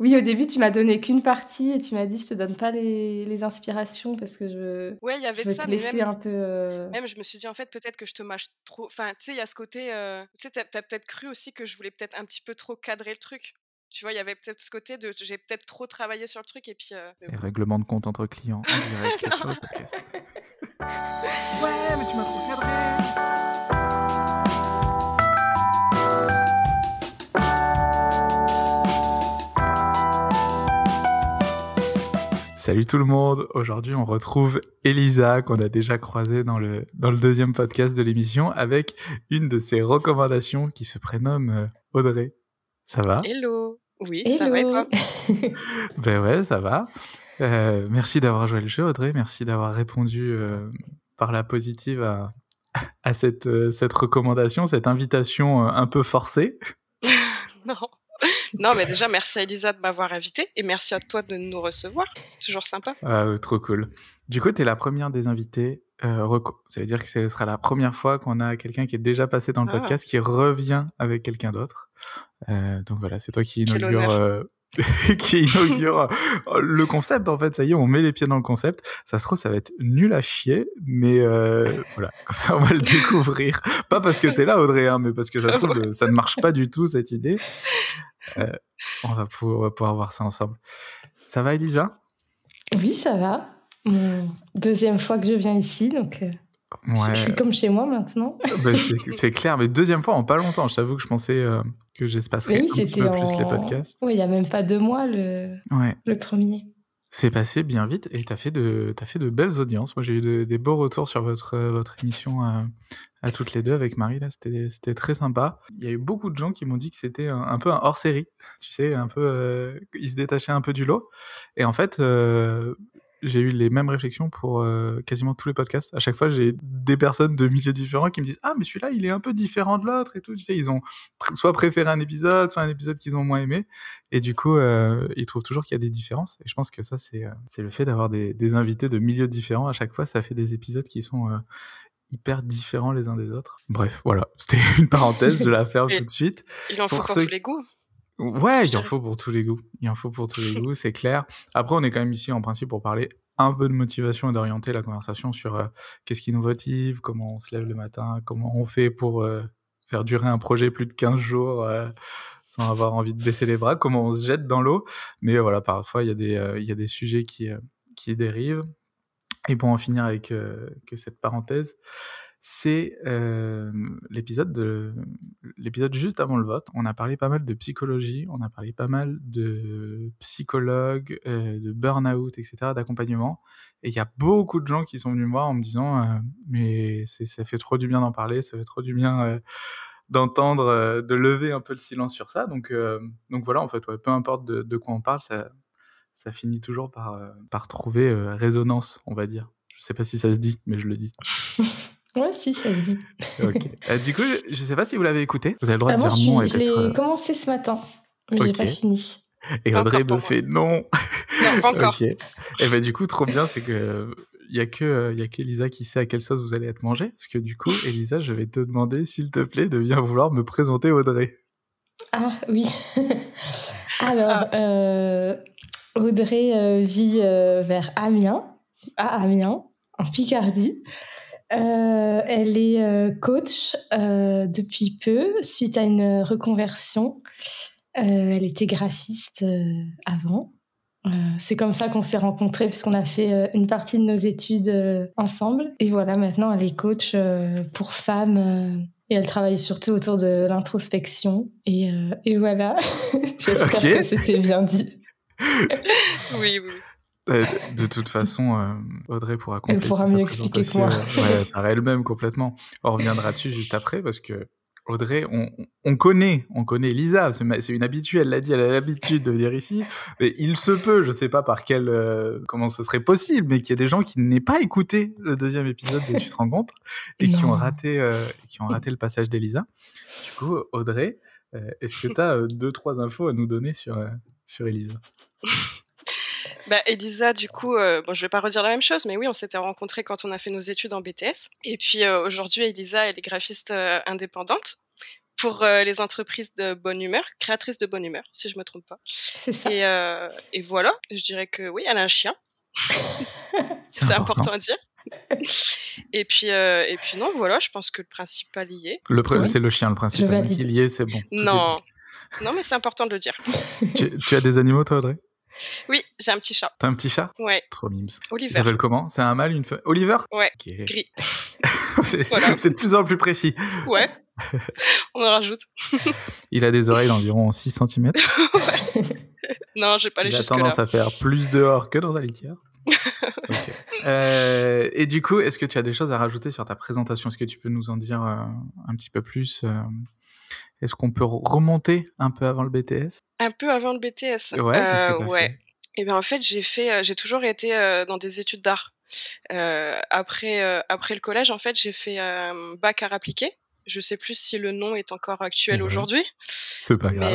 Oui, au début, tu m'as donné qu'une partie et tu m'as dit je te donne pas les, les inspirations parce que je, Ouais, il y avait je de ça, te mais laisser même, un peu. euh, même je me suis dit en fait peut-être que je te mâche trop. Enfin, tu sais, il y a ce côté. euh, Tu sais, t'as, peut-être cru aussi que je voulais peut-être un petit peu trop cadrer le truc. Tu vois, il y avait peut-être ce côté de j'ai peut-être trop travaillé sur le truc et puis. euh, Et règlement de compte entre clients en direct là, sur le podcast. ouais, mais tu m'as trop cadré. Salut tout le monde, aujourd'hui on retrouve Elisa qu'on a déjà croisée dans le, dans le deuxième podcast de l'émission avec une de ses recommandations qui se prénomme euh, Audrey. Ça va? Hello. Oui, ça va et toi? Ben ouais, ça va. Euh, merci d'avoir joué le jeu, Audrey. Merci d'avoir répondu euh, par la positive à, à cette, euh, cette recommandation, cette invitation euh, un peu forcée. Non. Non, mais déjà, merci à Elisa de m'avoir invité et merci à toi de nous recevoir. C'est toujours sympa. Ah, euh, trop cool. Du coup, tu es la première des invités. Euh, reco- ça veut dire que ce sera la première fois qu'on a quelqu'un qui est déjà passé dans le Ah. podcast qui revient avec quelqu'un d'autre. Euh, donc voilà, c'est toi qui inaugure, qui inaugure euh, le concept. En fait, ça y est, on met les pieds dans le concept. Ça se trouve, ça va être nul à chier, mais euh, voilà, comme ça, on va le découvrir. Pas parce que t'es là, Audrey, hein, mais parce que se trouve, le- ça ne marche pas du tout cette idée. Euh, on va pouvoir, voir ça ensemble. Ça va, Elisa? Oui, ça va. Deuxième fois que je viens ici, donc je- Ouais. je suis comme chez moi maintenant. Bah, c'est clair, mais deuxième fois en pas longtemps. Je t'avoue que je pensais euh, que j'espacerais Mais un oui, petit peu en... plus les podcasts. Oui, il y a même pas deux mois le, Ouais, le premier. c'est passé bien vite et t'as fait de t'as fait de belles audiences. Moi, j'ai eu de- des beaux retours sur votre euh, votre émission à, à toutes les deux avec Marie. Là, c'était c'était très sympa. Il y a eu beaucoup de gens qui m'ont dit que c'était un, un peu un hors série. Tu sais, un peu euh, ils se détachaient un peu du lot. Et en fait. euh, j'ai eu les mêmes réflexions pour euh, quasiment tous les podcasts. À chaque fois, j'ai des personnes de milieux différents qui me disent Ah, mais celui-là, il est un peu différent de l'autre et tout. Tu sais, ils ont pr- soit préféré un épisode, soit un épisode qu'ils ont moins aimé. Et du coup, euh, ils trouvent toujours qu'il y a des différences. Et je pense que ça, c'est euh, le fait d'avoir des, des invités de milieux différents. À chaque fois, ça fait des épisodes qui sont hyper différents les uns des autres. Bref, voilà. C'était une parenthèse, je la ferme tout de suite. Il en faut Pour pour ceux- tous les goûts. Ouais, il en dirais. faut pour tous les goûts. Il en faut pour tous les goûts, c'est clair. Après, on est quand même ici en principe pour parler un peu de motivation et d'orienter la conversation sur euh, qu'est-ce qui nous motive, comment on se lève le matin, comment on fait pour euh, faire durer un projet plus de 15 jours euh, sans avoir envie de baisser les bras, comment on se jette dans l'eau. Mais euh, voilà, parfois, il y, a des, euh, il y a des sujets qui, euh, qui dérivent. Et pour en finir avec euh, que cette parenthèse, c'est l'épisode de l'épisode juste avant le vote. On a parlé pas mal de psychologie, on a parlé pas mal de psychologues, euh, de burn-out, etc., d'accompagnement. Et il y a beaucoup de gens qui sont venus me voir en me disant euh, mais ça fait trop du bien d'en parler, ça fait trop du bien euh, d'entendre, de lever un peu le silence sur ça. Donc voilà, en fait, peu importe de, quoi on parle, ça finit toujours par par trouver résonance, on va dire. Je sais pas si ça se dit, mais je le dis. Ouais, si, ça se dit. Ok. Euh, du coup, je sais pas si vous l'avez écouté. Vous avez le droit Ah, de moi, dire je, suis- non je l'ai euh, commencé ce matin, mais j'ai pas fini. Et Audrey encore me moi. fait non. Non, pas encore. ok. Et bah du coup, trop bien, c'est que il y a que euh, y a qu'Elisa qui sait à quelle sauce vous allez être mangé. Parce que du coup, Elisa, je vais te demander, s'il te plaît, de bien vouloir me présenter Audrey. Ah oui. Alors, euh, Audrey euh, vit euh, vers Amiens, à Amiens, en Picardie. Euh, elle est euh, coach euh, depuis peu, suite à une reconversion. Euh, elle était graphiste euh, avant. Euh, c'est comme ça qu'on s'est rencontrés, puisqu'on a fait euh, une partie de nos études euh, ensemble. Et voilà, maintenant, elle est coach euh, pour femmes. euh, et elle travaille surtout autour de l'introspection. Et, euh, et voilà, j'espère que c'était bien dit. Oui, oui. De toute façon, euh, Audrey pourra compléter pourra sa mieux expliquer que moi. euh, ouais, par elle-même complètement. On reviendra dessus juste après parce que Audrey, on, on connaît, on connaît Lisa, c'est une habituée, elle l'a dit, elle a l'habitude de venir ici. Mais il se peut, je sais pas par quel, euh, comment ce serait possible, mais qu'il y ait des gens qui n'aient pas écouté le deuxième épisode de Tu te rencontres et qui ont raté, euh, qui ont raté le passage d'Elisa. Du coup, Audrey, euh, est-ce que tu as deux, trois infos à nous donner sur, sur Elisa? Bah, Elisa, du coup, euh, bon, je vais pas redire la même chose, mais oui, on s'était rencontrés quand on a fait nos études en BTS. Et puis euh, aujourd'hui, Elisa, elle est graphiste euh, indépendante pour les entreprises de bonne humeur, créatrice de bonne humeur, si je me trompe pas. C'est ça. Et, et voilà, je dirais que oui, elle a un chien. c'est important à dire. et puis et puis non, voilà, je pense que le principal y est. Le c'est le chien, le principal. Il y est, c'est bon. Non, non, mais c'est important de le dire. tu, tu as des animaux, toi, Audrey? Oui, j'ai un petit chat. T'as un petit chat? Ouais. Trop mimes. Oliver. Il s'appelle comment? C'est un mâle, une femme Oliver? Ouais. Gris. c'est de plus en plus précis. Ouais. On en rajoute. Il a des oreilles d'environ 6 cm. Non, j'ai pas les choses Il a tendance à faire plus dehors que dans la litière. Euh, et du coup, est-ce que tu as des choses à rajouter sur ta présentation? Est-ce que tu peux nous en dire euh, un petit peu plus euh, est-ce qu'on peut remonter un peu avant le BTS Un peu avant le BTS. Ouais. Qu'est-ce que euh, ouais. fait? Eh bien, en fait, j'ai fait, euh, j'ai toujours été euh, dans des études d'art. après, après le collège, en fait, j'ai fait un bac à appliqué. Je sais plus si le nom est encore actuel aujourd'hui. C'est pas grave.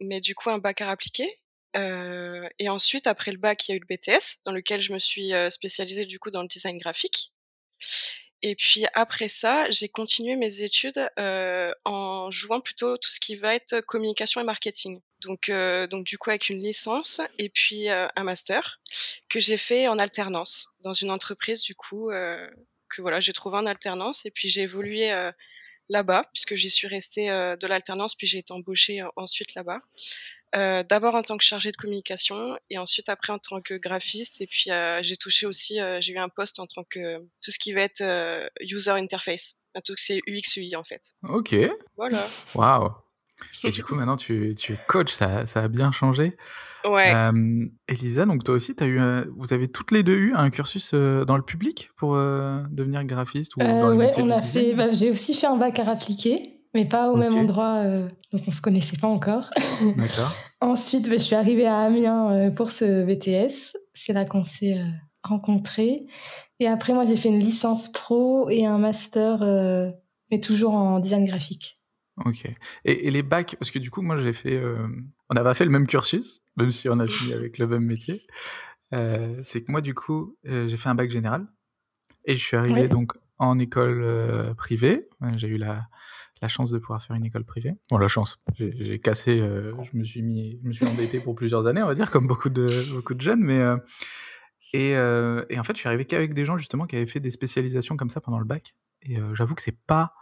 Mais, mais du coup, un bac à appliqué. et ensuite, après le bac, il y a eu le BTS, dans lequel je me suis spécialisée du coup dans le design graphique. Et puis après ça, j'ai continué mes études euh, en jouant plutôt tout ce qui va être communication et marketing. Donc, euh, donc du coup avec une licence et puis euh, un master que j'ai fait en alternance dans une entreprise du coup euh, que voilà j'ai trouvé en alternance et puis j'ai évolué euh, là-bas puisque j'y suis restée de l'alternance puis j'ai été embauchée ensuite là-bas. Euh, d'abord en tant que chargée de communication et ensuite après en tant que graphiste. Et puis euh, j'ai touché aussi euh, j'ai eu un poste en tant que tout ce qui va être user interface. Tout ce c'est UX UI en fait. Ok. Voilà. Waouh. Et du coup maintenant tu, tu es coach. Ça, ça a bien changé. Ouais. Elisa donc toi aussi as eu vous avez toutes les deux eu un cursus dans le public pour devenir graphiste ou dans ouais on a fait bah, j'ai aussi fait un bac à appliquer mais pas au même endroit, euh, donc on se connaissait pas encore. D'accord. Ensuite, bah, je suis arrivée à Amiens euh, pour ce BTS. C'est là qu'on s'est euh, rencontrés. Et après, moi, j'ai fait une licence pro et un master, mais toujours en design graphique. Ok. Et, les bacs, parce que du coup, moi, j'ai fait. on n'a pas fait le même cursus, même si on a fini avec le même métier. c'est que moi, du coup, j'ai fait un bac général. Et je suis arrivé donc en école privée. J'ai eu la la chance de pouvoir faire une école privée. Bon, la chance. J'ai cassé, euh, je me suis mis, je me suis embêté pour plusieurs années, on va dire, comme beaucoup de beaucoup de jeunes, mais euh, et, euh, et, en fait, je suis arrivé qu'avec des gens justement qui avaient fait des spécialisations comme ça pendant le bac. Et j'avoue que c'est pas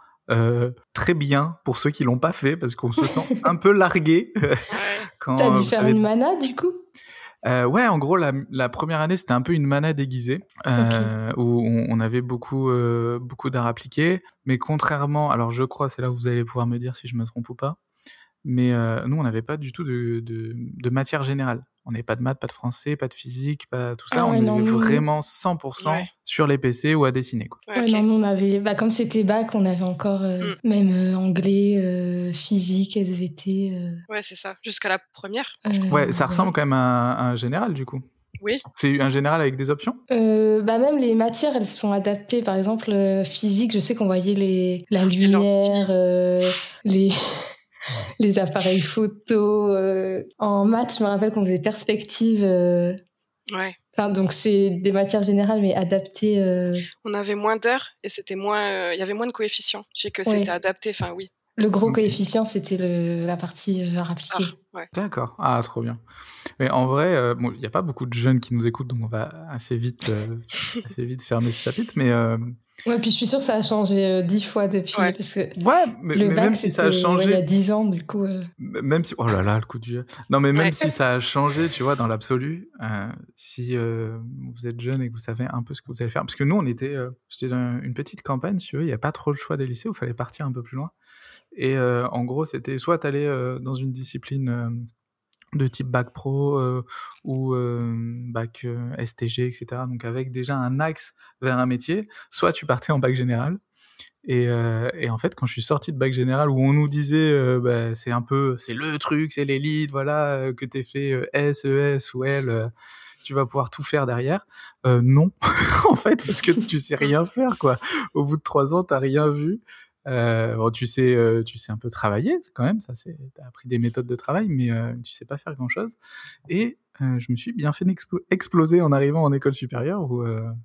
très bien pour ceux qui l'ont pas fait parce qu'on se sent un peu largué. T'as dû faire une mana du coup? Euh, ouais, en gros, la, la première année, c'était un peu une mana déguisée, euh, où on, on, avait beaucoup, euh, beaucoup d'art appliqué. Mais contrairement, alors je crois, c'est là où vous allez pouvoir me dire si je me trompe ou pas, mais nous, on n'avait pas du tout de, de, de matière générale. On n'avait pas de maths, pas de français, pas de physique, pas tout ça. Ah on est vraiment 100% sur les PC ou à dessiner. Quoi. Ouais, non, on avait, bah, comme c'était bac, on avait encore euh, mm. même euh, anglais, euh, physique, SVT. Ouais, c'est ça, jusqu'à la première. ouais, ça ressemble quand même à, un général du coup. Oui. C'est un général avec des options? Bah Même les matières, elles sont adaptées. Par exemple, physique, je sais qu'on voyait les, la lumière, les... les appareils photo. Euh, en maths, je me rappelle qu'on faisait perspective. Euh, ouais. Enfin, donc c'est des matières générales mais adaptées. Euh, On avait moins d'heures et c'était moins, il y avait moins de coefficients. Je sais que c'était adapté. Enfin oui. Le gros coefficient, c'était la partie à appliquée. Ah, ouais. D'accord. Ah, trop bien. Mais en vrai, il n'y a pas beaucoup de jeunes qui nous écoutent, donc on va assez vite, assez vite fermer ce chapitre. Mais Ouais, puis je suis sûre que ça a changé euh, dix fois depuis. Ouais, parce que ouais mais, le bac, même si ça a changé. il y a dix ans, du coup. Euh. Même si. Oh là là, le coup de vieux. Non, mais même si ça a changé, tu vois, dans l'absolu, euh, si vous êtes jeune et que vous savez un peu ce que vous allez faire. Parce que nous, on était. J'étais dans une petite campagne, si tu veux, il n'y a pas trop le choix des lycées il fallait partir un peu plus loin. Et en gros, c'était soit aller dans une discipline de type bac pro euh, ou euh, bac euh, STG, etc. Donc avec déjà un axe vers un métier, soit tu partais en bac général. Et, et en fait, quand je suis sorti de bac général, où on nous disait, bah, c'est un peu, c'est le truc, c'est l'élite, voilà, que t'es fait S, ES ou L, tu vas pouvoir tout faire derrière. non, en fait, parce que tu sais rien faire, quoi. Au bout de trois ans, t'as rien vu. Euh, bon, tu sais, euh, tu sais un peu travailler quand même. Ça, c'est, t'as appris des méthodes de travail, mais euh, tu sais pas faire grand chose. Et je me suis bien fait exploser en arrivant en école supérieure où, bah,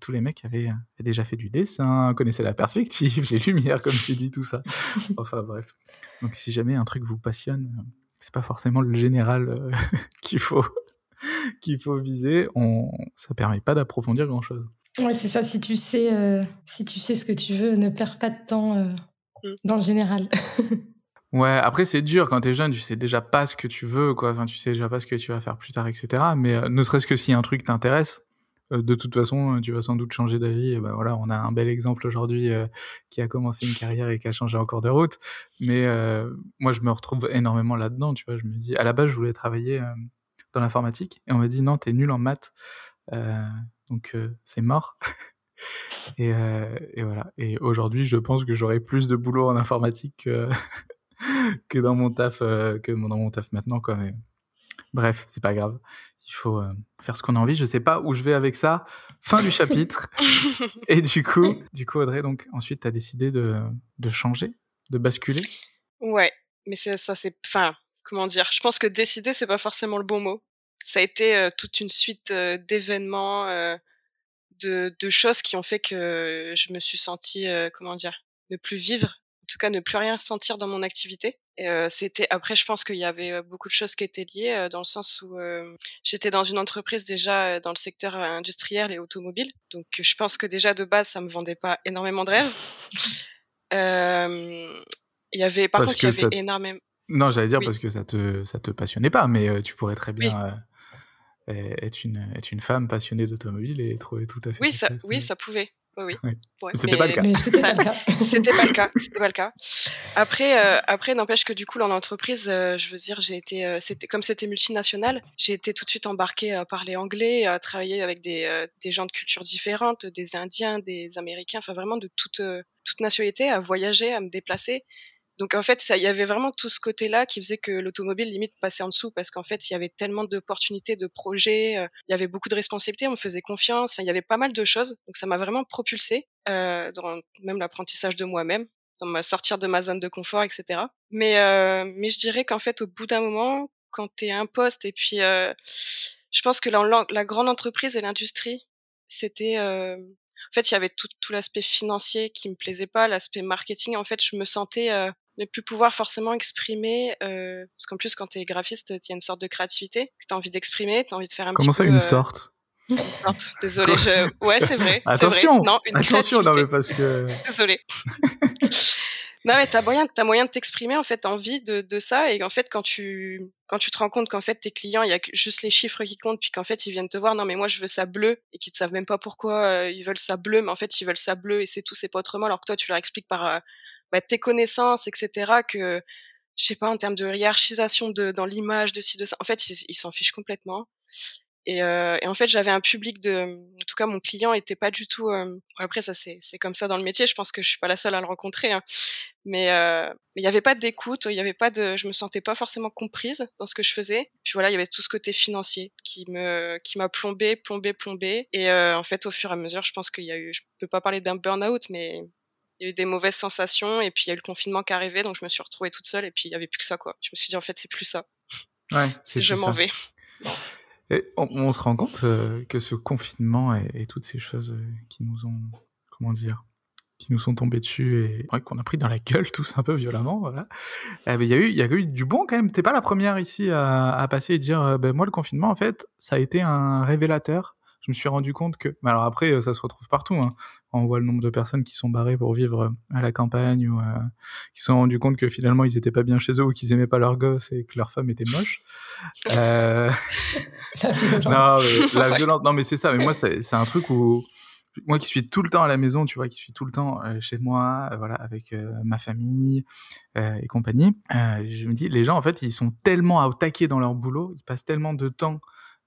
tous les mecs avaient, déjà fait du dessin, connaissaient la perspective, les lumières, comme tu dis, tout ça. Enfin bref. Donc si jamais un truc vous passionne, c'est pas forcément le général qu'il faut qu'il faut viser. On, ça permet pas d'approfondir grand chose. Ouais, c'est ça. Si tu sais, si tu sais ce que tu veux, ne perds pas de temps mmh. dans le général. Ouais, après c'est dur quand t'es jeune, tu sais déjà pas ce que tu veux, quoi. Enfin, tu sais déjà pas ce que tu vas faire plus tard, etc. Mais euh, ne serait-ce que si un truc t'intéresse, euh, de toute façon, tu vas sans doute changer d'avis. Ben voilà, on a un bel exemple aujourd'hui euh, qui a commencé une carrière et qui a changé encore de route. Mais moi, je me retrouve énormément là-dedans, tu vois. Je me dis, à la base, je voulais travailler dans l'informatique et on m'a dit non, t'es nul en maths, donc c'est mort. et, et, voilà. Et aujourd'hui, je pense que j'aurai plus de boulot en informatique que dans mon taf que dans mon taf maintenant quoi mais... bref c'est pas grave. Il faut euh, faire ce qu'on a envie. Je sais pas où je vais avec ça. Fin du chapitre. Et du coup du coup Audrey donc ensuite tu as décidé de, de changer de basculer? Ouais mais ça c'est enfin comment dire? Je pense que décider c'est pas forcément le bon mot ça a été toute une suite d'événements de, de, choses qui ont fait que je me suis sentie comment dire ne plus vivre tout cas ne plus rien sentir dans mon activité. Euh, c'était après, je pense qu'il y avait beaucoup de choses qui étaient liées euh, dans le sens où j'étais dans une entreprise déjà dans le secteur industriel et automobile, donc je pense que déjà de base ça me vendait pas énormément de rêves. Il y avait par contre il y avait énormément. Non, j'allais dire parce que ça te ça te passionnait pas, mais tu pourrais très bien. Être une, être une femme passionnée d'automobile et trouver tout à fait. Oui, ça, oui, ça pouvait oui, oui. C'était pas le cas. C'était pas le cas. C'était pas le cas. C'était pas le cas. Après, euh, après, n'empêche que du coup, dans l'entreprise, euh, je veux dire, j'ai été, euh, c'était comme c'était multinational, j'ai été tout de suite embarquée à parler anglais, à travailler avec des, des gens de cultures différentes, des Indiens, des Américains, enfin vraiment de toute, toute nationalité, à voyager, à me déplacer. Donc en fait, il y avait vraiment tout ce côté-là qui faisait que l'automobile limite passait en dessous parce qu'en fait, il y avait tellement d'opportunités, de projets, euh, il y avait beaucoup de responsabilités, on me faisait confiance, il y avait pas mal de choses. Donc ça m'a vraiment propulsé euh, dans même l'apprentissage de moi-même, dans ma sortir de ma zone de confort, etc. Mais euh, mais je dirais qu'en fait, au bout d'un moment, quand tu es un poste et puis euh, je pense que la, la grande entreprise et l'industrie, c'était euh, en fait, il y avait tout, tout l'aspect financier qui me plaisait pas, l'aspect marketing. En fait, je me sentais euh, ne plus pouvoir forcément exprimer, euh, parce qu'en plus, quand tu es graphiste, il y a une sorte de créativité que tu as envie d'exprimer, tu as envie de faire un Comment petit peu... Comment ça, une sorte? une sorte Désolée, je... Ouais, c'est vrai. Attention vrai. Non, une Attention, non, mais parce que... Désolée. non, mais t'as moyen, as moyen de t'exprimer, en fait, envie de, de ça, et en fait, quand tu, quand tu te rends compte qu'en fait, tes clients, il y a juste les chiffres qui comptent, puis qu'en fait, ils viennent te voir, non, mais moi, je veux ça bleu, et qu'ils ne savent même pas pourquoi euh, ils veulent ça bleu, mais en fait, ils veulent ça bleu, et c'est tout, c'est pas autrement, alors que toi, tu leur expliques par... Euh, bah, tes connaissances, etc., que, je sais pas, en termes de hiérarchisation de, dans l'image de ci, de ça, en fait, ils s'en fichent complètement. Et, euh, et, en fait, j'avais un public de, en tout cas, mon client était pas du tout. Euh... Après, ça c'est c'est comme ça dans le métier. Je pense que je suis pas la seule à le rencontrer. Hein. Mais euh, il y avait pas d'écoute, il y avait pas de, je me sentais pas forcément comprise dans ce que je faisais. Puis voilà, il y avait tout ce côté financier qui me qui m'a plombé, plombé, plombé. Et euh, en fait, au fur et à mesure, je pense qu'il y a eu, je peux pas parler d'un burn-out, mais il y a eu des mauvaises sensations et puis il y a eu le confinement qui arrivait, donc je me suis retrouvée toute seule et puis il y avait plus que ça quoi. Je me suis dit en fait c'est plus ça. Ouais, c'est je m'en vais. Et on, on, se rend compte euh, que ce confinement et, et, toutes ces choses euh, qui nous ont, comment dire, qui nous sont tombés dessus et ouais, qu'on a pris dans la gueule tous un peu violemment, voilà. Eh ben, il y a eu, il y a eu du bon quand même. T'es pas la première ici à, à passer et dire, euh, ben moi le confinement en fait, ça a été un révélateur je me suis rendu compte que. Mais alors après, euh, ça se retrouve partout. Hein. On voit le nombre de personnes qui sont barrées pour vivre euh, à la campagne ou euh, qui se sont rendus compte que finalement ils étaient pas bien chez eux ou qu'ils aimaient pas leur gosse et que leur femme était moche. Euh... la violence. Non, mais, la violence. Non, mais c'est ça. Mais moi, c'est un truc où moi qui suis tout le temps à la maison, tu vois, qui suis tout le temps euh, chez moi, euh, voilà, avec euh, ma famille et compagnie, je me dis, les gens, en fait, ils sont tellement à taquer dans leur boulot, ils passent tellement de temps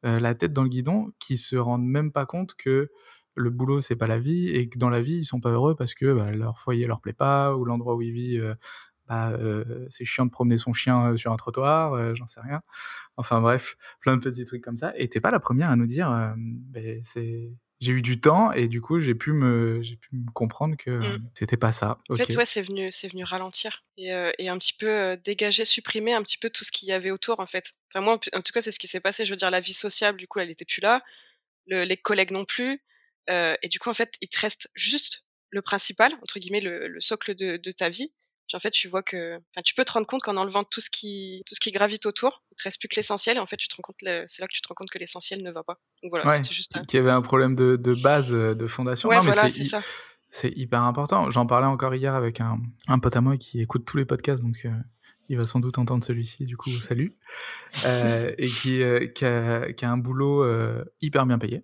euh, la tête dans le guidon qui se rendent même pas compte que le boulot c'est pas la vie et que dans la vie ils sont pas heureux parce que bah, leur foyer leur plaît pas ou l'endroit où ils vivent euh, bah, euh, c'est chiant de promener son chien sur un trottoir euh, j'en sais rien. Enfin bref plein de petits trucs comme ça. Et t'es pas la première à nous dire ben, c'est j'ai eu du temps et du coup j'ai pu me j'ai pu me comprendre que mmh. c'était pas ça. En okay. fait ouais c'est venu c'est venu ralentir et, euh, et un petit peu euh, dégager supprimer un petit peu tout ce qu'il y avait autour en fait. Enfin moi en tout cas c'est ce qui s'est passé. Je veux dire la vie sociable du coup elle était plus là, le, les collègues non plus. et du coup, en fait, il te reste juste le principal, entre guillemets, le, socle de, ta vie. Puis en fait, tu vois que, tu peux te rendre compte qu'en enlevant tout ce qui, tout ce qui gravite autour, il te reste plus que l'essentiel. Et en fait, tu te rends compte, c'est là que tu te rends compte que l'essentiel ne va pas. Donc voilà, c'était juste. Qu'il y avait un problème de, base, de fondation. Ouais, voilà, c'est ça. C'est hyper important. J'en parlais encore hier avec un, un, pote à moi qui écoute tous les podcasts, donc il va sans doute entendre celui-ci, du coup, salut, euh, et qui, euh, qui, a, qui, a, un boulot euh, hyper bien payé.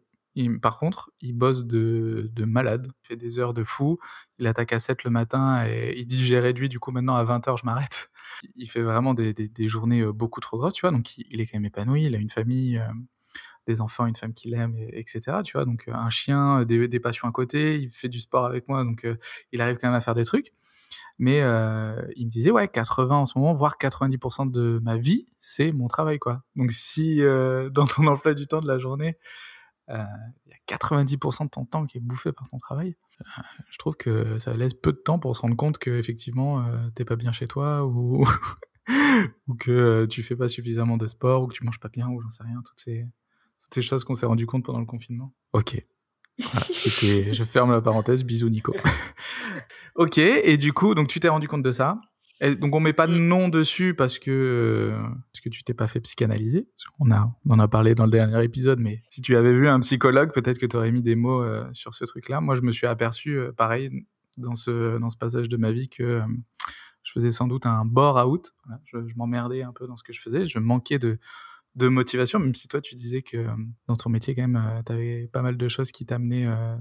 Par contre, il bosse de, de, malade, il fait des heures de fou, il attaque à 7 le matin et il dit j'ai réduit du coup maintenant à 20 heures, je m'arrête. Il fait vraiment des, journées beaucoup trop grosses, tu vois, donc il est quand même épanoui, il a une famille, des enfants, une femme qu'il aime, etc. Tu vois, donc un chien, des, passions à côté, il fait du sport avec moi, donc il arrive quand même à faire des trucs. Mais euh, il me disait, ouais, 80 en ce moment, voire 90% de ma vie, c'est mon travail, quoi. Donc si euh, dans ton emploi du temps de la journée, euh, il y a 90% de ton temps qui est bouffé par ton travail, je trouve que ça laisse peu de temps pour se rendre compte que effectivement t'es pas bien chez toi ou ou que tu fais pas suffisamment de sport ou que tu manges pas bien ou j'en sais rien toutes ces toutes ces choses qu'on s'est rendu compte pendant le confinement. Ok, je ferme la parenthèse. Bisous, Nico. ok, et du coup, donc tu t'es rendu compte de ça. Et donc on met pas de mm. nom dessus parce que parce que tu t'es pas fait psychanalyser. On a on en a parlé dans le dernier épisode, mais si tu avais vu un psychologue, peut-être que tu aurais mis des mots euh, sur ce truc-là. Moi, je me suis aperçu, euh, pareil, dans ce dans ce passage de ma vie que euh, je faisais sans doute un bore-out. je m'emmerdais un peu dans ce que je faisais. Je manquais de de motivation, même si toi tu disais que euh, dans ton métier quand même, euh, tu avais pas mal de choses qui t'amenaient, euh,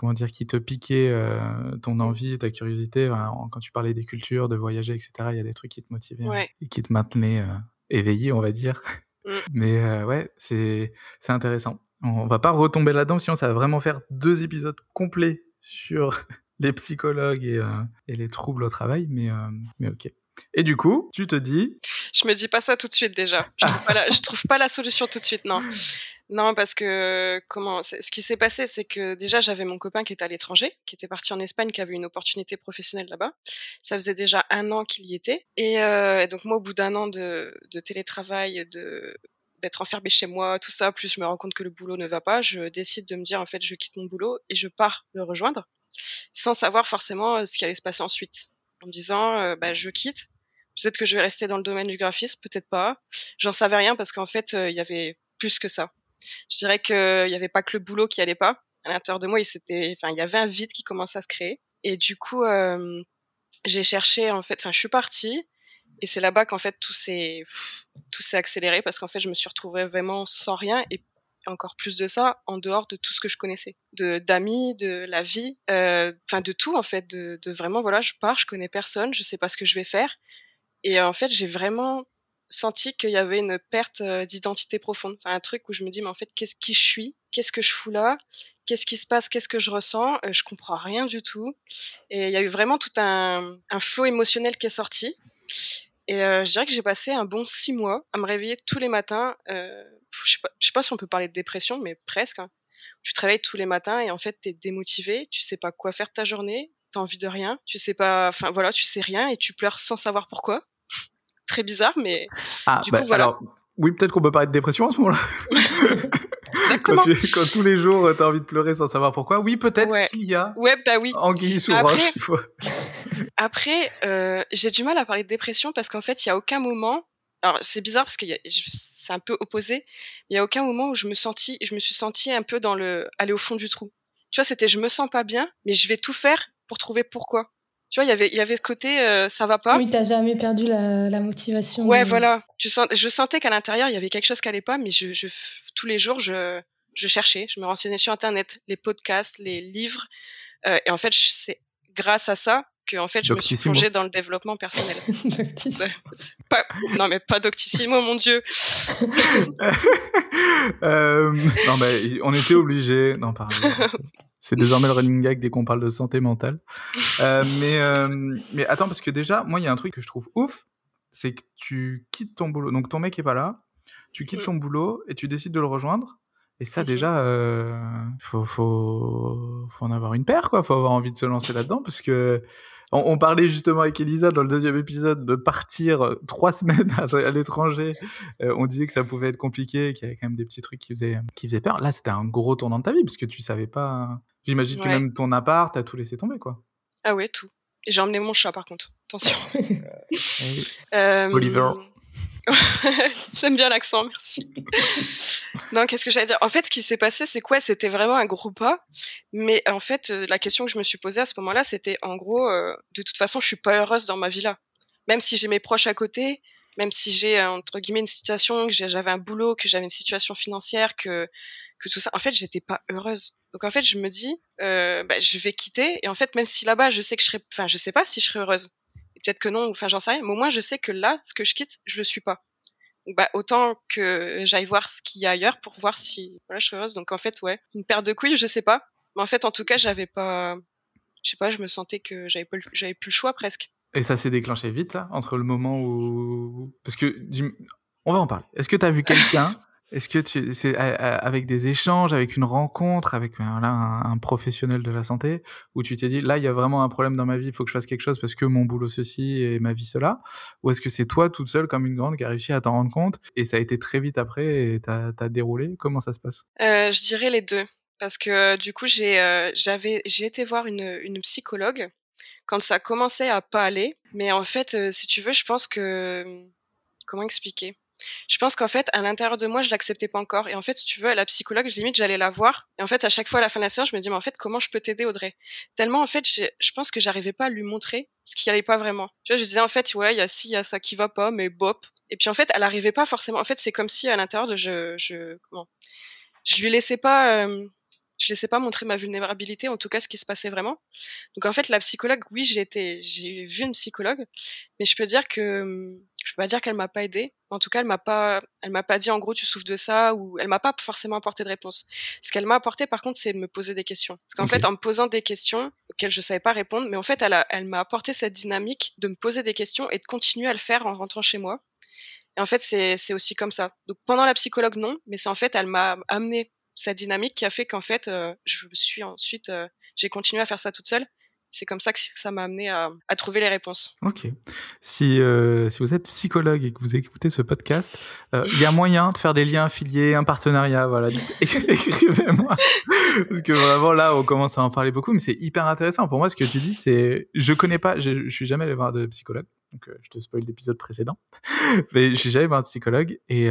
comment dire, qui te piquaient ton envie, ta curiosité. quand tu parlais des cultures, de voyager, etc., il y a des trucs qui te motivaient hein, et qui te maintenaient éveillé, on va dire. Mmh. Mais ouais, c'est c'est intéressant. On va pas retomber là-dedans, sinon ça va vraiment faire deux épisodes complets sur les psychologues et, et les troubles au travail. Mais, mais ok. Et du coup, tu te dis Je me dis pas ça tout de suite déjà. Je trouve, pas, la, trouve pas la solution tout de suite, non. Non, parce que comment Ce qui s'est passé, c'est que déjà j'avais mon copain qui était à l'étranger, qui était parti en Espagne, qui avait une opportunité professionnelle là-bas. Ça faisait déjà un an qu'il y était, et, euh, donc moi, au bout d'un an de, télétravail, de d'être enfermé chez moi, tout ça, plus je me rends compte que le boulot ne va pas, je décide de me dire en fait je quitte mon boulot et je pars le rejoindre, sans savoir forcément euh, ce qui allait se passer ensuite en me disant euh, bah, je quitte. Peut-être que je vais rester dans le domaine du graphisme, peut-être pas. J'en savais rien parce qu'en fait, euh, il y avait plus que ça. Je dirais qu'il n'y avait pas que le boulot qui allait pas. À l'intérieur de moi, il, y avait un vide qui commençait à se créer. Et du coup, euh, j'ai cherché, en fait, enfin, je suis partie. Et c'est là-bas qu'en fait, tout s'est, tout accéléré parce qu'en fait, je me suis retrouvée vraiment sans rien encore plus de ça en dehors de tout ce que je connaissais, de d'amis, de la vie, euh, enfin de tout en fait, de, de, vraiment voilà, je pars, je connais personne, je sais pas ce que je vais faire, et en fait j'ai vraiment senti qu'il y avait une perte euh, d'identité profonde, un truc où je me dis mais en fait qu'est-ce qui je suis, qu'est-ce que je fous là, qu'est-ce qui se passe, qu'est-ce que je ressens, euh, je comprends rien du tout, et il y a eu vraiment tout un, un flot émotionnel qui est sorti. Et euh, je dirais que j'ai passé un bon six mois à me réveiller tous les matins. Euh, je sais pas, sais pas si on peut parler de dépression, mais presque. Hein. Tu te réveilles tous les matins et en fait, tu es démotivé, tu sais pas quoi faire de ta journée, tu as envie de rien, tu sais pas, enfin voilà, tu sais rien et tu pleures sans savoir pourquoi. Très bizarre, mais ah, du coup, bah, voilà. Alors, oui, peut-être qu'on peut parler de dépression à ce moment-là. Exactement. Quand, tous les jours, tu as envie de pleurer sans savoir pourquoi. Oui, peut-être qu'il y a. Ouais, bah oui. Anguille sous roche, il faut. Après, euh, j'ai du mal à parler de dépression parce qu'en fait, il y a aucun moment. Alors, c'est bizarre parce que c'est un peu opposé. Il y a aucun moment où je me sentis, je me suis sentie un peu dans le aller au fond du trou. Tu vois, c'était je me sens pas bien, mais je vais tout faire pour trouver pourquoi. Tu vois, il y avait, il y avait ce côté euh, ça va pas. Oui, t'as jamais perdu la, la motivation. Ouais, voilà. Tu sens, je sentais qu'à l'intérieur il y avait quelque chose qui allait pas, mais je, je tous les jours je, je cherchais, je me renseignais sur internet, les podcasts, les livres, euh, et en fait c'est grâce à ça que en fait je me suis plongée dans le développement personnel. pas, non mais pas Doctissimo, mon dieu. euh, non mais on était obligé d'en parler. C'est désormais le running gag dès qu'on parle de santé mentale. Euh, mais euh, mais attends parce que déjà moi il y a un truc que je trouve ouf, c'est que tu quittes ton boulot. Donc ton mec est pas là, tu quittes mm. ton boulot et tu décides de le rejoindre. Et ça, déjà, euh, faut, faut, faut en avoir une paire, quoi. Faut avoir envie de se lancer là-dedans, parce que on, parlait justement avec Elisa dans le deuxième épisode de partir euh, trois semaines à, l'étranger. Euh, on disait que ça pouvait être compliqué, qu'il y avait quand même des petits trucs qui faisaient, qui faisaient peur. Là, c'était un gros tournant de ta vie, parce que tu savais pas. J'imagine que même ton appart, t'as tout laissé tomber, quoi. Ah ouais, tout. J'ai emmené mon chat, par contre. Attention. Oliver. J'aime bien l'accent, merci. non, qu'est-ce que j'allais dire? En fait, ce qui s'est passé, c'est quoi? C'était vraiment un gros pas. Mais en fait, euh, la question que je me suis posée à ce moment-là, c'était en gros, euh, de toute façon, je suis pas heureuse dans ma vie là. Même si j'ai mes proches à côté, même si j'ai euh, entre guillemets une situation, que j'avais un boulot, que j'avais une situation financière, que que tout ça, en fait, j'étais pas heureuse. Donc en fait, je me dis, bah, je vais quitter. Et en fait, même si là-bas, je sais que je serais, enfin, je sais pas si je serais heureuse peut-être que non, enfin j'en sais rien, mais au moins je sais que là, ce que je quitte, je le suis pas. bah autant que j'aille voir ce qu'il y a ailleurs pour voir si voilà, je serais heureuse. Donc en fait, ouais, une paire de couilles, je sais pas. Mais en fait, en tout cas, j'avais pas, je sais pas, je me sentais que j'avais pas, j'avais plus le choix presque. Et ça s'est déclenché vite, ça, entre le moment où, parce que on va en parler. Est-ce que tu as vu quelqu'un est-ce que c'est avec des échanges, avec une rencontre, avec voilà, un, professionnel de la santé, où tu t'es dit là il y a vraiment un problème dans ma vie, il faut que je fasse quelque chose parce que mon boulot ceci et ma vie cela, ou est-ce que c'est toi toute seule comme une grande qui a réussi à t'en rendre compte et ça a été très vite après et t'as as déroulé? Comment ça se passe? Euh, Je dirais les deux. Parce que du coup j'ai euh, j'avais j'ai été voir une, une psychologue quand ça commençait à pas aller, mais en fait euh, si tu veux je pense que comment expliquer? Je pense qu'en fait, à l'intérieur de moi, je l'acceptais pas encore. Et en fait, si tu veux, la psychologue, limite, j'allais la voir. Et en fait, à chaque fois, à la fin de la séance, je me dis, mais en fait, comment je peux t'aider, Audrey? Tellement, en fait, je pense que j'arrivais pas à lui montrer ce qui allait pas vraiment. Tu vois, je disais, en fait, ouais, il y a ci, il y a ça qui va pas, mais bop. Et puis, en fait, elle arrivait pas forcément. En fait, c'est comme si à l'intérieur de je, je, comment? Je lui laissais pas. Euh, je laissais pas montrer ma vulnérabilité, en tout cas ce qui se passait vraiment. Donc en fait, la psychologue, oui, j'ai été, j'ai vu une psychologue, mais je peux dire que je peux pas dire qu'elle m'a pas aidé. En tout cas, elle m'a pas, elle m'a pas dit en gros tu souffres de ça ou elle m'a pas forcément apporté de réponse. Ce qu'elle m'a apporté par contre, c'est de me poser des questions. Parce qu'en fait, en me posant des questions auxquelles je savais pas répondre, mais en fait, elle, elle m'a apporté cette dynamique de me poser des questions et de continuer à le faire en rentrant chez moi. Et en fait, c'est aussi comme ça. Donc pendant la psychologue, non, mais c'est en fait, elle m'a amené cette dynamique qui a fait qu'en fait, euh, je suis ensuite, euh, j'ai continué à faire ça toute seule c'est comme ça que ça m'a amené à, trouver les réponses. Ok. Si, euh, si vous êtes psychologue et que vous écoutez ce podcast, il y a moyen de faire des liens affiliés, un partenariat, voilà. Écrivez-moi. Parce que vraiment là, on commence à en parler beaucoup, mais c'est hyper intéressant. Pour moi, ce que tu dis, c'est, je connais pas, je, suis jamais allé voir de psychologue. Donc, euh, je te spoil l'épisode précédent. mais suis jamais voir de psychologue. Et,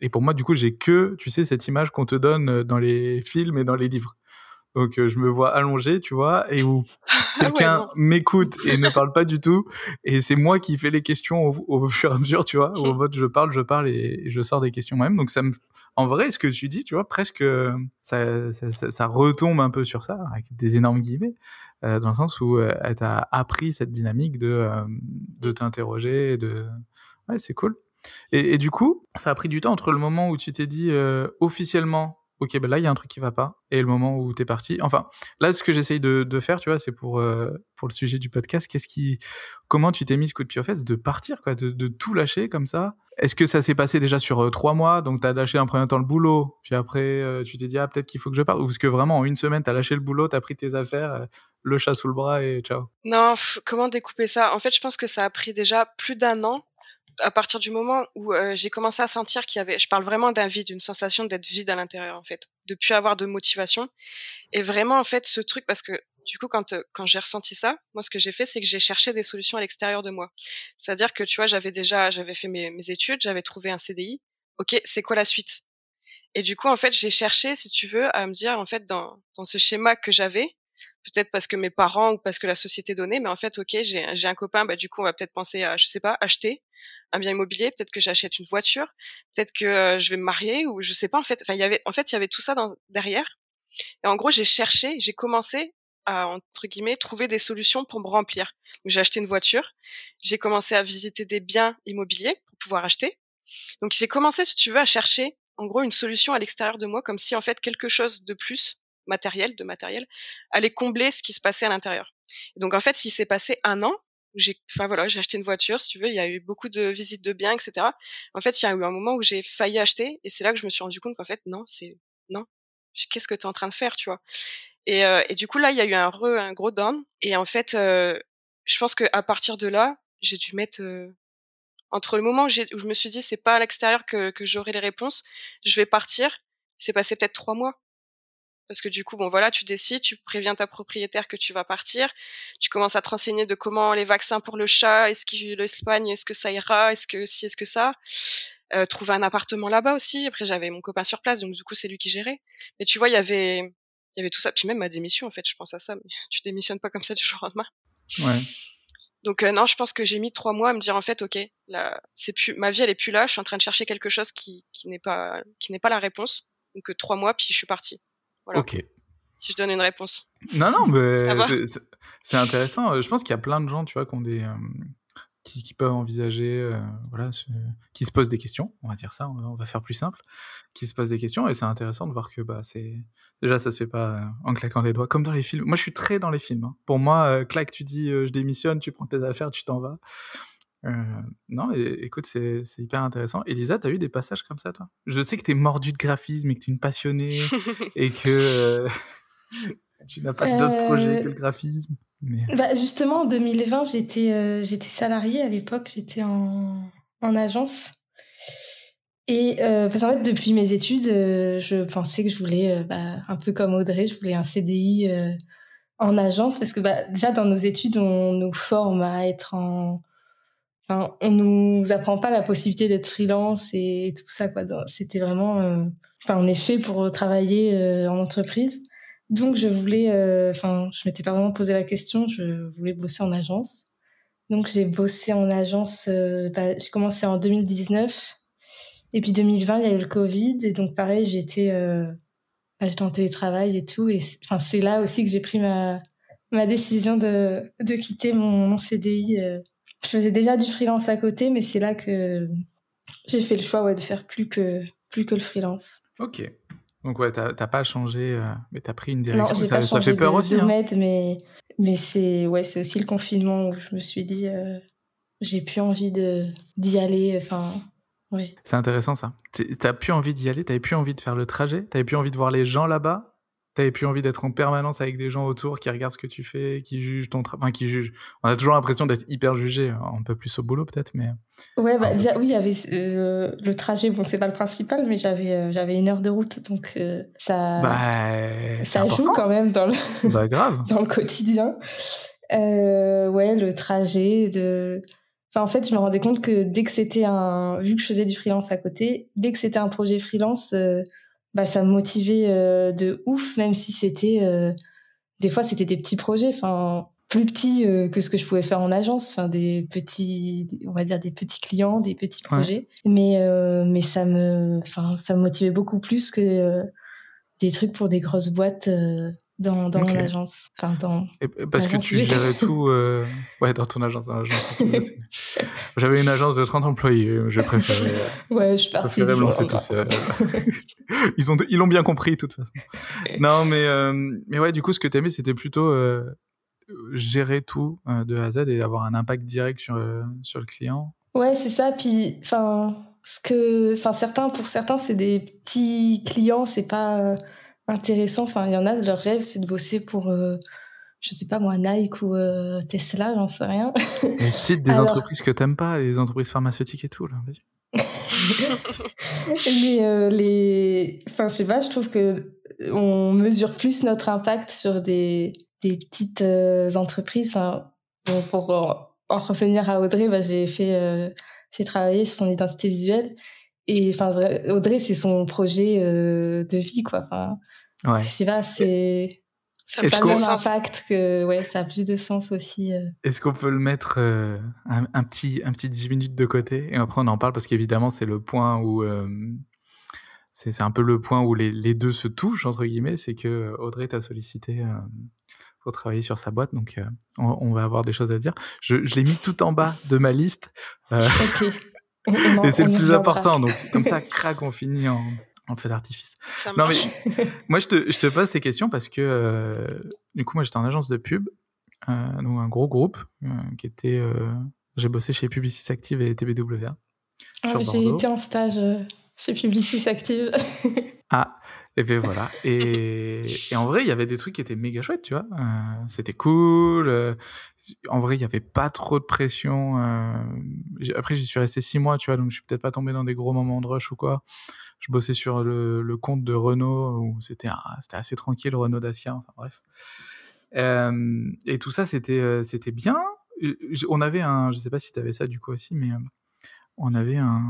et pour moi, du coup, j'ai que, tu sais, cette image qu'on te donne dans les films et dans les livres. Donc euh, je me vois allongé, tu vois, et où quelqu'un m'écoute et ne parle pas du tout, et c'est moi qui fais les questions au, fur et à mesure, tu vois. Au vote, je parle, je parle et, je sors des questions moi-même. Donc ça me, en vrai, ce que tu dis, tu vois, presque ça, ça, ça, retombe un peu sur ça avec des énormes guillemets, euh, dans le sens où euh, elle t'a appris cette dynamique de euh, de t'interroger, de ouais, c'est cool. Et, du coup, ça a pris du temps entre le moment où tu t'es dit officiellement ok, ben là, il y a un truc qui va pas, et le moment où tu es parti. Enfin, là, ce que j'essaye de, faire, tu vois, c'est pour, pour le sujet du podcast, qu'est-ce qui, comment tu t'es mis ce coup de pied aux fesses de partir, quoi, de, tout lâcher comme ça? Est-ce que ça s'est passé déjà sur trois mois, donc tu as lâché un premier temps le boulot, puis après, tu t'es dit, ah, peut-être qu'il faut que je parte, ou est-ce que vraiment, en une semaine, tu as lâché le boulot, tu as pris tes affaires, le chat sous le bras et ciao. Non, comment découper ça? En fait, je pense que ça a pris déjà plus d'un an à partir du moment où euh, j'ai commencé à sentir qu'il y avait, je parle vraiment d'un vide, une sensation d'être vide à l'intérieur en fait, de plus avoir de motivation, et vraiment en fait ce truc parce que du coup quand euh, quand j'ai ressenti ça, moi ce que j'ai fait c'est que j'ai cherché des solutions à l'extérieur de moi, c'est-à-dire que tu vois j'avais déjà j'avais fait mes, mes études, j'avais trouvé un CDI, ok c'est quoi la suite? Et du coup en fait j'ai cherché si tu veux à me dire en fait dans dans ce schéma que j'avais peut-être parce que mes parents ou parce que la société donnait, mais en fait, ok, j'ai, un copain, bah du coup, on va peut-être penser à, je sais pas, acheter un bien immobilier, peut-être que j'achète une voiture, peut-être que euh, je vais me marier ou je sais pas en fait. Enfin, il y avait en fait il y avait tout ça dans, derrière. Et en gros, j'ai cherché, j'ai commencé à entre guillemets trouver des solutions pour me remplir. J'ai acheté une voiture, j'ai commencé à visiter des biens immobiliers pour pouvoir acheter. Donc j'ai commencé, si tu veux, à chercher en gros une solution à l'extérieur de moi, comme si en fait quelque chose de plus matériel, de matériel, allait combler ce qui se passait à l'intérieur. donc en fait, s'il s'est passé un an, j'ai, enfin voilà, j'ai acheté une voiture, si tu veux, il y a eu beaucoup de visites de biens, etc. En fait, il y a eu un moment où j'ai failli acheter, et c'est là que je me suis rendu compte qu'en fait, non, c'est non, qu'est-ce que tu es en train de faire, tu vois? Et, euh, et, du coup, là, il y a eu un, un gros down. Et en fait, euh, je pense qu'à partir de là, j'ai dû mettre euh, entre le moment où, où, je me suis dit c'est pas à l'extérieur que, que j'aurai les réponses, je vais partir. C'est passé peut-être trois mois parce que du coup, bon voilà, tu décides, tu préviens ta propriétaire que tu vas partir, tu commences à te renseigner de comment les vaccins pour le chat, est-ce que l'Espagne, est-ce que ça ira, est-ce que si, est-ce que ça, euh, trouver un appartement là-bas aussi. Après, j'avais mon copain sur place, donc du coup, c'est lui qui gérait. Mais tu vois, il y avait, il y avait tout ça. Puis même ma démission, en fait, je pense à ça. Mais tu démissionnes pas comme ça du jour au lendemain. Ouais. Donc euh, non, je pense que j'ai mis trois mois à me dire en fait, ok, là, c'est plus, ma vie elle est plus là. Je suis en train de chercher quelque chose qui, qui n'est pas, qui n'est pas la réponse. Donc euh, trois mois, puis je suis partie. Ok. Si je donne une réponse. Non, non, mais c'est intéressant. Euh, je pense qu'il y a plein de gens, tu vois, qui ont des, euh, qui, qui, peuvent envisager, euh, voilà, qui se posent des questions. On va dire ça. On va, faire plus simple. Qui se posent des questions et c'est intéressant de voir que bah c'est déjà ça se fait pas en claquant les doigts comme dans les films. Moi, je suis très dans les films. Hein. Pour moi, claque, tu dis je démissionne, tu prends tes affaires, tu t'en vas. Euh, non, écoute, c'est hyper intéressant. Elisa, t'as eu des passages comme ça, toi? Je sais que t'es mordu de graphisme et que t'es une passionnée et que euh, tu n'as pas d'autres projets que le graphisme. Mais... Bah, justement, en 2020, j'étais j'étais salariée à l'époque, j'étais en, en, agence. Et euh, parce qu'en fait, depuis mes études, je pensais que je voulais, bah, un peu comme Audrey, je voulais un CDI en agence parce que bah, déjà dans nos études, on nous forme à être en Enfin, on nous apprend pas la possibilité d'être freelance et tout ça quoi. C'était vraiment, euh, enfin, on est fait pour travailler euh, en entreprise. Donc je voulais, euh, enfin, je m'étais pas vraiment posé la question. Je voulais bosser en agence. Donc j'ai bossé en agence. Bah, j'ai commencé en 2019 et puis 2020 il y a eu le Covid et donc pareil j'étais, bah, j'étais en télétravail et tout et enfin c'est là aussi que j'ai pris ma ma décision de de quitter mon, mon CDI je faisais déjà du freelance à côté, mais c'est là que j'ai fait le choix ouais, de faire plus que, plus que le freelance. Ok. Donc ouais, t'as pas changé, euh, mais t'as pris une direction. Non, ça, pas ça fait peur de, aussi. De hein. mais mais c'est ouais, c'est aussi le confinement où je me suis dit, euh, j'ai plus envie de d'y aller. Enfin, ouais. C'est intéressant ça. T'as plus envie d'y aller, t'avais plus envie de faire le trajet, t'avais plus envie de voir les gens là-bas? T'avais plus envie d'être en permanence avec des gens autour qui regardent ce que tu fais, qui jugent ton travail, enfin qui jugent. On a toujours l'impression d'être hyper jugé, un peu plus au boulot peut-être, mais. Ouais, bah, déjà, oui, il y avait euh, le trajet. Bon, c'est pas le principal, mais j'avais euh, j'avais une heure de route, donc euh, ça. Bah, ça joue quand même dans le. Bah grave. dans le quotidien. ouais, le trajet de. Enfin, en fait, je me rendais compte que dès que c'était un, vu que je faisais du freelance à côté, dès que c'était un projet freelance bah ça me motivait euh, de ouf même si c'était euh, des fois c'était des petits projets enfin plus petits euh, que ce que je pouvais faire en agence enfin des petits on va dire des petits clients des petits projets. Mais mais ça me enfin ça me motivait beaucoup plus que des trucs pour des grosses boîtes dans, dans mon agence. Enfin, dans parce que tu gérais tout. Euh... Ouais, dans ton agence. J'avais une agence de 30 employés. Je préférais. ouais, je suis partie. Je lancer tout seul. ils ont, ils l'ont bien compris, de toute façon. Non, mais, euh... mais ouais, du coup, ce que t'aimais, c'était plutôt euh, gérer tout euh, de A à Z et avoir un impact direct sur, euh, sur le client. Ouais, c'est ça. Puis, enfin, ce que, enfin, certains, pour certains, c'est des petits clients, c'est pas intéressant. Enfin, il y en a, leur rêve, c'est de bosser pour, euh, je sais pas moi, Nike ou euh, Tesla, j'en sais rien. Et cite des entreprises que t'aimes pas, les entreprises pharmaceutiques et tout, là, vas-y. Mais euh, les. Enfin, je sais pas, je trouve que on mesure plus notre impact sur des, des petites entreprises. Enfin, bon, pour en revenir à Audrey, bah, j'ai fait. j'ai travaillé sur son identité visuelle. Et enfin, Audrey, c'est son projet de vie, quoi. Enfin, Ouais. Je sais pas, c'est. Ça pas le même impact que. Ouais, ça a plus de sens aussi. Euh. Est-ce qu'on peut le mettre euh, un, petit, un petit 10 minutes de côté Et après, on en parle parce qu'évidemment, c'est le point où. Euh, c'est un peu le point où les, les, deux se touchent, entre guillemets. C'est que Audrey t'a sollicité pour travailler sur sa boîte. Donc, on, on, va avoir des choses à dire. Je, je l'ai mis tout en bas de ma liste. ok. Et c'est le plus important. Donc, comme ça, crac, on finit en, en fait d'artifice. Non, mais moi, je te, je te, pose ces questions parce que, euh, du coup, moi, j'étais en agence de pub, euh, donc un gros groupe euh, qui était. Euh, j'ai bossé chez Publicis Active et TBWA. Ah, j'ai été en stage chez Publicis Active. ah, Et puis voilà. Et, et, en vrai, il y avait des trucs qui étaient méga chouettes, tu vois. Euh, c'était cool. Euh, en vrai, il y avait pas trop de pression. Euh, après, j'y suis resté six mois, tu vois, donc je suis peut-être pas tombé dans des gros moments de rush ou quoi. Je bossais sur le, le compte de Renault où c'était c'était assez tranquille, Renault Dacia. Enfin bref. Et tout ça, c'était c'était bien. On avait un, je sais pas si tu avais ça du coup aussi, mais on avait un,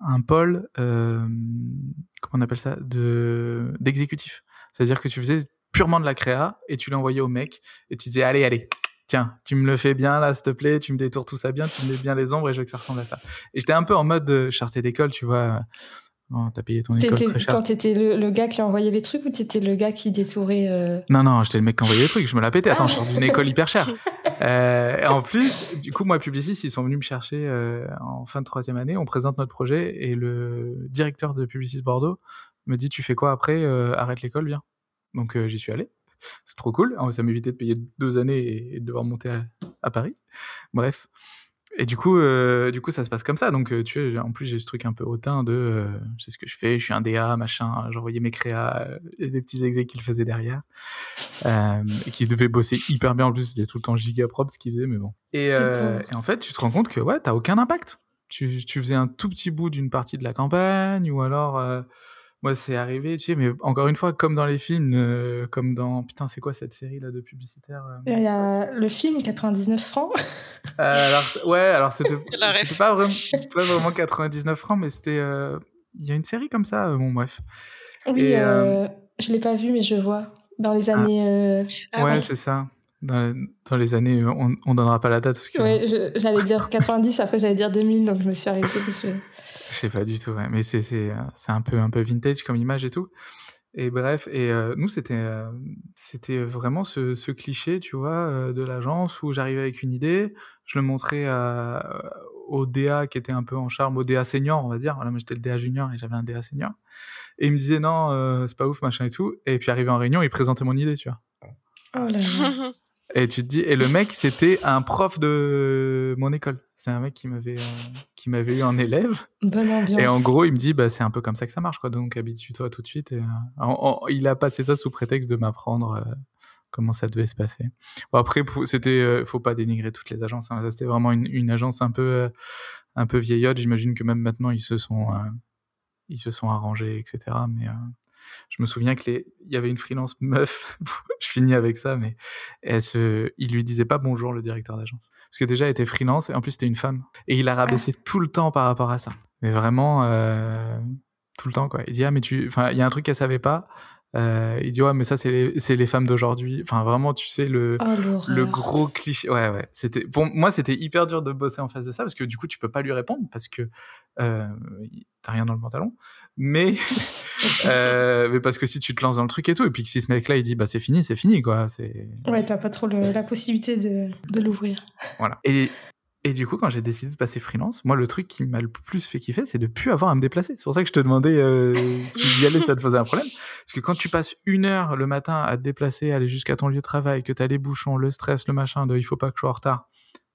un pôle, euh, comment on appelle ça, de d'exécutif. C'est-à-dire que tu faisais purement de la créa et tu l'envoyais au mec et tu disais allez allez tiens tu me le fais bien là s'il te plaît tu me détours tout ça bien tu me mets bien les ombres et je veux que ça ressemble à ça et j'étais un peu en mode de charté d'école tu vois Oh, t'as payé ton école très cher. T'étais le, le, gars qui envoyait les trucs ou t'étais le gars qui détourait euh... Non, non, j'étais le mec qui envoyait les trucs. Je me la pétais. Attends, je sors d'une école hyper chère. Euh, en plus, du coup, moi, Publicis, ils sont venus me chercher euh, en fin de troisième année. On présente notre projet et le directeur de Publicis Bordeaux me dit Tu fais quoi après Arrête l'école, viens. Donc, j'y suis allé. C'est trop cool. Ça m'évitait de payer deux années et de devoir monter à, à Paris. Bref. Et du coup, euh, du coup, ça se passe comme ça. Donc, euh, tu vois, en plus, j'ai ce truc un peu hautain de, euh, je sais ce que je fais, je suis un DA, machin. J'envoyais mes créas euh, et des petits exés qu'il faisait derrière, et qui devait bosser hyper bien. En plus, c'était tout le temps giga propre ce qu'il faisait, mais bon. Et, et, en fait, tu te rends compte que ouais, t'as aucun impact. Tu, tu faisais un tout petit bout d'une partie de la campagne, ou alors moi c'est arrivé tu sais mais encore une fois comme dans les films euh, comme dans putain c'est quoi cette série là de publicitaire euh... il y a le film 99 francs euh, alors ouais alors c'était pas vraiment pas vraiment 99 francs mais c'était euh, il y a une série comme ça bon bref oui Et, je l'ai pas vu mais je vois dans les années ah, ouais oui. c'est ça dans, dans, les années, on, on donnera pas la date. Que... Ouais, j'allais dire 90, après j'allais dire 2000, donc je me suis arrêtée. Parce que... Je sais pas du tout, ouais. mais c'est c'est c'est un peu un peu vintage comme image et tout. Et bref, et euh, nous c'était euh, c'était vraiment ce, ce cliché, tu vois, euh, de l'agence où j'arrivais avec une idée, je le montrais à, au DA qui était un peu en charme, au DA senior, on va dire. Voilà, moi j'étais le DA junior et j'avais un DA senior. Et il me disait non, euh, c'est pas ouf, machin et tout. Et puis arrivé en réunion, il présentait mon idée, tu vois. Oh là là. Et tu te dis, et le mec, c'était un prof de mon école. C'est un mec qui m'avait, euh, qui m'avait eu en élève. Bonne ambiance. Et en gros, il me dit, bah, c'est un peu comme ça que ça marche, quoi. Donc, habitue-toi tout de suite. Et, euh, en, en, il a passé ça sous prétexte de m'apprendre euh, comment ça devait se passer. Bon, après, c'était, faut pas dénigrer toutes les agences. Hein. C'était vraiment une, une, agence un peu, un peu vieillotte. J'imagine que même maintenant, ils se sont, ils se sont arrangés, etc. Mais, je me souviens que les, il y avait une freelance meuf, je finis avec ça, mais elle se, il lui disait pas bonjour le directeur d'agence, parce que déjà elle était freelance et en plus c'était une femme, et il a rabaissé ah. tout le temps par rapport à ça, mais vraiment euh, tout le temps quoi. Il dit ah mais tu, enfin il y a un truc qu'elle savait pas. Euh, il dit ouais mais ça c'est les, les femmes d'aujourd'hui. Enfin vraiment tu sais le oh, le gros cliché. Ouais ouais. C'était pour moi c'était hyper dur de bosser en face de ça parce que du coup tu peux pas lui répondre parce que euh, t'as rien dans le pantalon. Mais euh, mais parce que si tu te lances dans le truc et tout et puis que si ce mec là il dit bah c'est fini c'est fini quoi c'est ouais t'as pas trop le, la possibilité de, de l'ouvrir. Voilà. Et et du coup, quand j'ai décidé de passer freelance, moi, le truc qui m'a le plus fait kiffer, c'est de plus avoir à me déplacer. C'est pour ça que je te demandais euh, si y aller, ça te faisait un problème. Parce que quand tu passes une heure le matin à te déplacer, aller jusqu'à ton lieu de travail, que tu as les bouchons, le stress, le machin, de il faut pas que je sois en retard.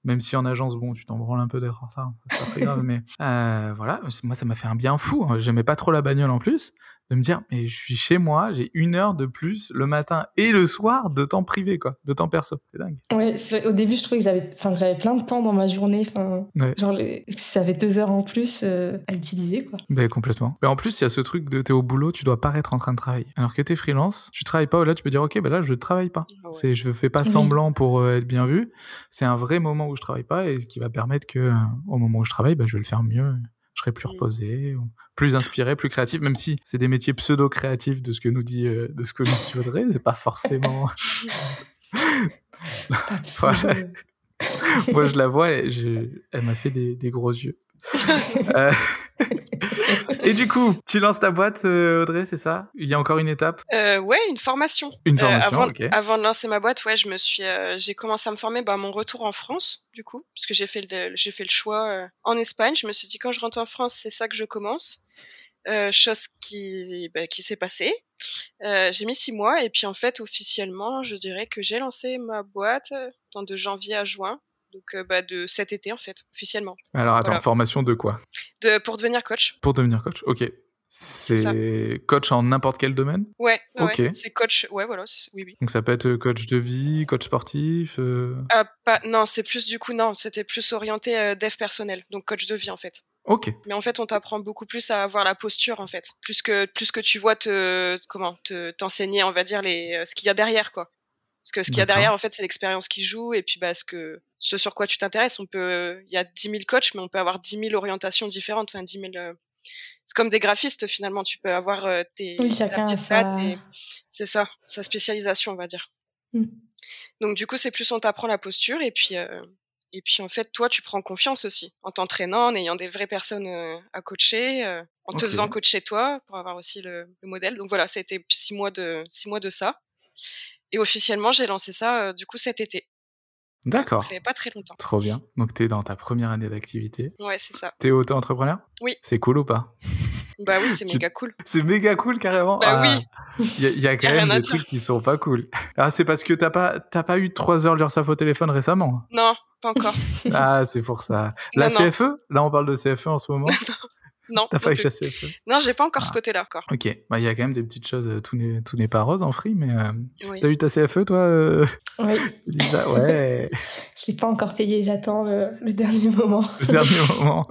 Même si en agence, bon, tu t'en branles un peu d'être en retard, c'est pas très grave, mais euh, voilà, moi, ça m'a fait un bien fou. J'aimais pas trop la bagnole en plus de me dire mais je suis chez moi, j'ai une heure de plus le matin et le soir de temps privé quoi, de temps perso, c'est dingue. Ouais, au début je trouvais que j'avais, enfin j'avais plein de temps dans ma journée, enfin ouais. genre les... j'avais deux heures en plus euh, à utiliser quoi. Ben complètement. Mais en plus il y a ce truc de t'es au boulot, tu dois paraître en train de travailler. Alors que t'es freelance, tu travailles pas, là tu peux dire ok ben là je travaille pas. Ah ouais. C'est je fais pas semblant oui. pour euh, être bien vu. C'est un vrai moment où je travaille pas et ce qui va permettre que euh, au moment où je travaille, ben je vais le faire mieux je serai plus reposé, ou plus inspiré, plus créatif, même si c'est des métiers pseudo-créatifs de ce que nous dit, euh, de ce que nous dit Audrey, c'est pas forcément. voilà. Moi, je la vois, et je... elle m'a fait des, des, gros yeux. euh... Et du coup, tu lances ta boîte, euh, Audrey, c'est ça? Il y a encore une étape? Euh, Ouais, une formation. Une formation, euh, avant, okay. avant de lancer ma boîte, ouais, je me suis, euh, j'ai commencé à me former, bah, mon retour en France, du coup, parce que j'ai fait le, j'ai fait le choix euh, en Espagne. Je me suis dit quand je rentre en France, c'est ça que je commence. chose qui, bah, qui s'est passée. j'ai mis six mois et puis en fait, officiellement, je dirais que j'ai lancé ma boîte dans de janvier à juin donc euh, bah, de cet été en fait, officiellement. Alors attends, voilà. formation de quoi? De, Pour devenir coach. Pour devenir coach, ok. C'est coach en n'importe quel domaine? Ouais, ouais c'est coach. Ouais, voilà, oui, oui. Donc ça peut être coach de vie, coach sportif euh... Ah, pas, Non, c'est plus du coup, non, c'était plus orienté euh, dev personnel, donc coach de vie en fait. Ok. Mais en fait, on t'apprend beaucoup plus à avoir la posture en fait, plus que plus que tu vois te comment te t'enseigner, on va dire les euh, ce qu'il y a derrière quoi. Que ce qu'il y a derrière en fait, c'est l'expérience qui joue et puis bah ce que ce sur quoi tu t'intéresses, on peut il y a 10 000 coachs, mais on peut avoir 10 000 orientations différentes, enfin 10 000 c'est comme des graphistes finalement. Tu peux avoir euh, tes, oui, chacun c'est ça, sa spécialisation, on va dire. Mmh. Donc du coup, c'est plus on t'apprend la posture et puis euh, et puis en fait, toi, tu prends confiance aussi en t'entraînant, en ayant des vraies personnes euh, à coacher, en te faisant coacher toi pour avoir aussi le, modèle. Donc voilà, ça a été six mois de six mois de ça. Et officiellement, j'ai lancé ça du coup cet été. D'accord. C'est pas très longtemps. Trop bien. Donc, tu es dans ta première année d'activité. Ouais, c'est ça. Tu es auto-entrepreneur? Oui. C'est cool ou pas? Bah oui, c'est méga cool. C'est méga cool carrément? Bah oui. Il y, a quand même des trucs qui sont pas cool. Ah, c'est parce que t'as pas, pas eu 3 heures l'URSAF au téléphone récemment? Non, pas encore. ah, c'est pour ça. La CFE Là, on parle de CFE en ce moment Non. T'as pas ça? Non, j'ai pas encore ce ah. côté-là encore. Ok, bah il y a quand même des petites choses, euh, tout n'est tout n'est pas rose en free, mais euh, t'as eu ta CFE toi euh... Oui. Lisa? Ouais. Je l'ai pas encore payé, j'attends le, le, dernier moment. Le dernier moment.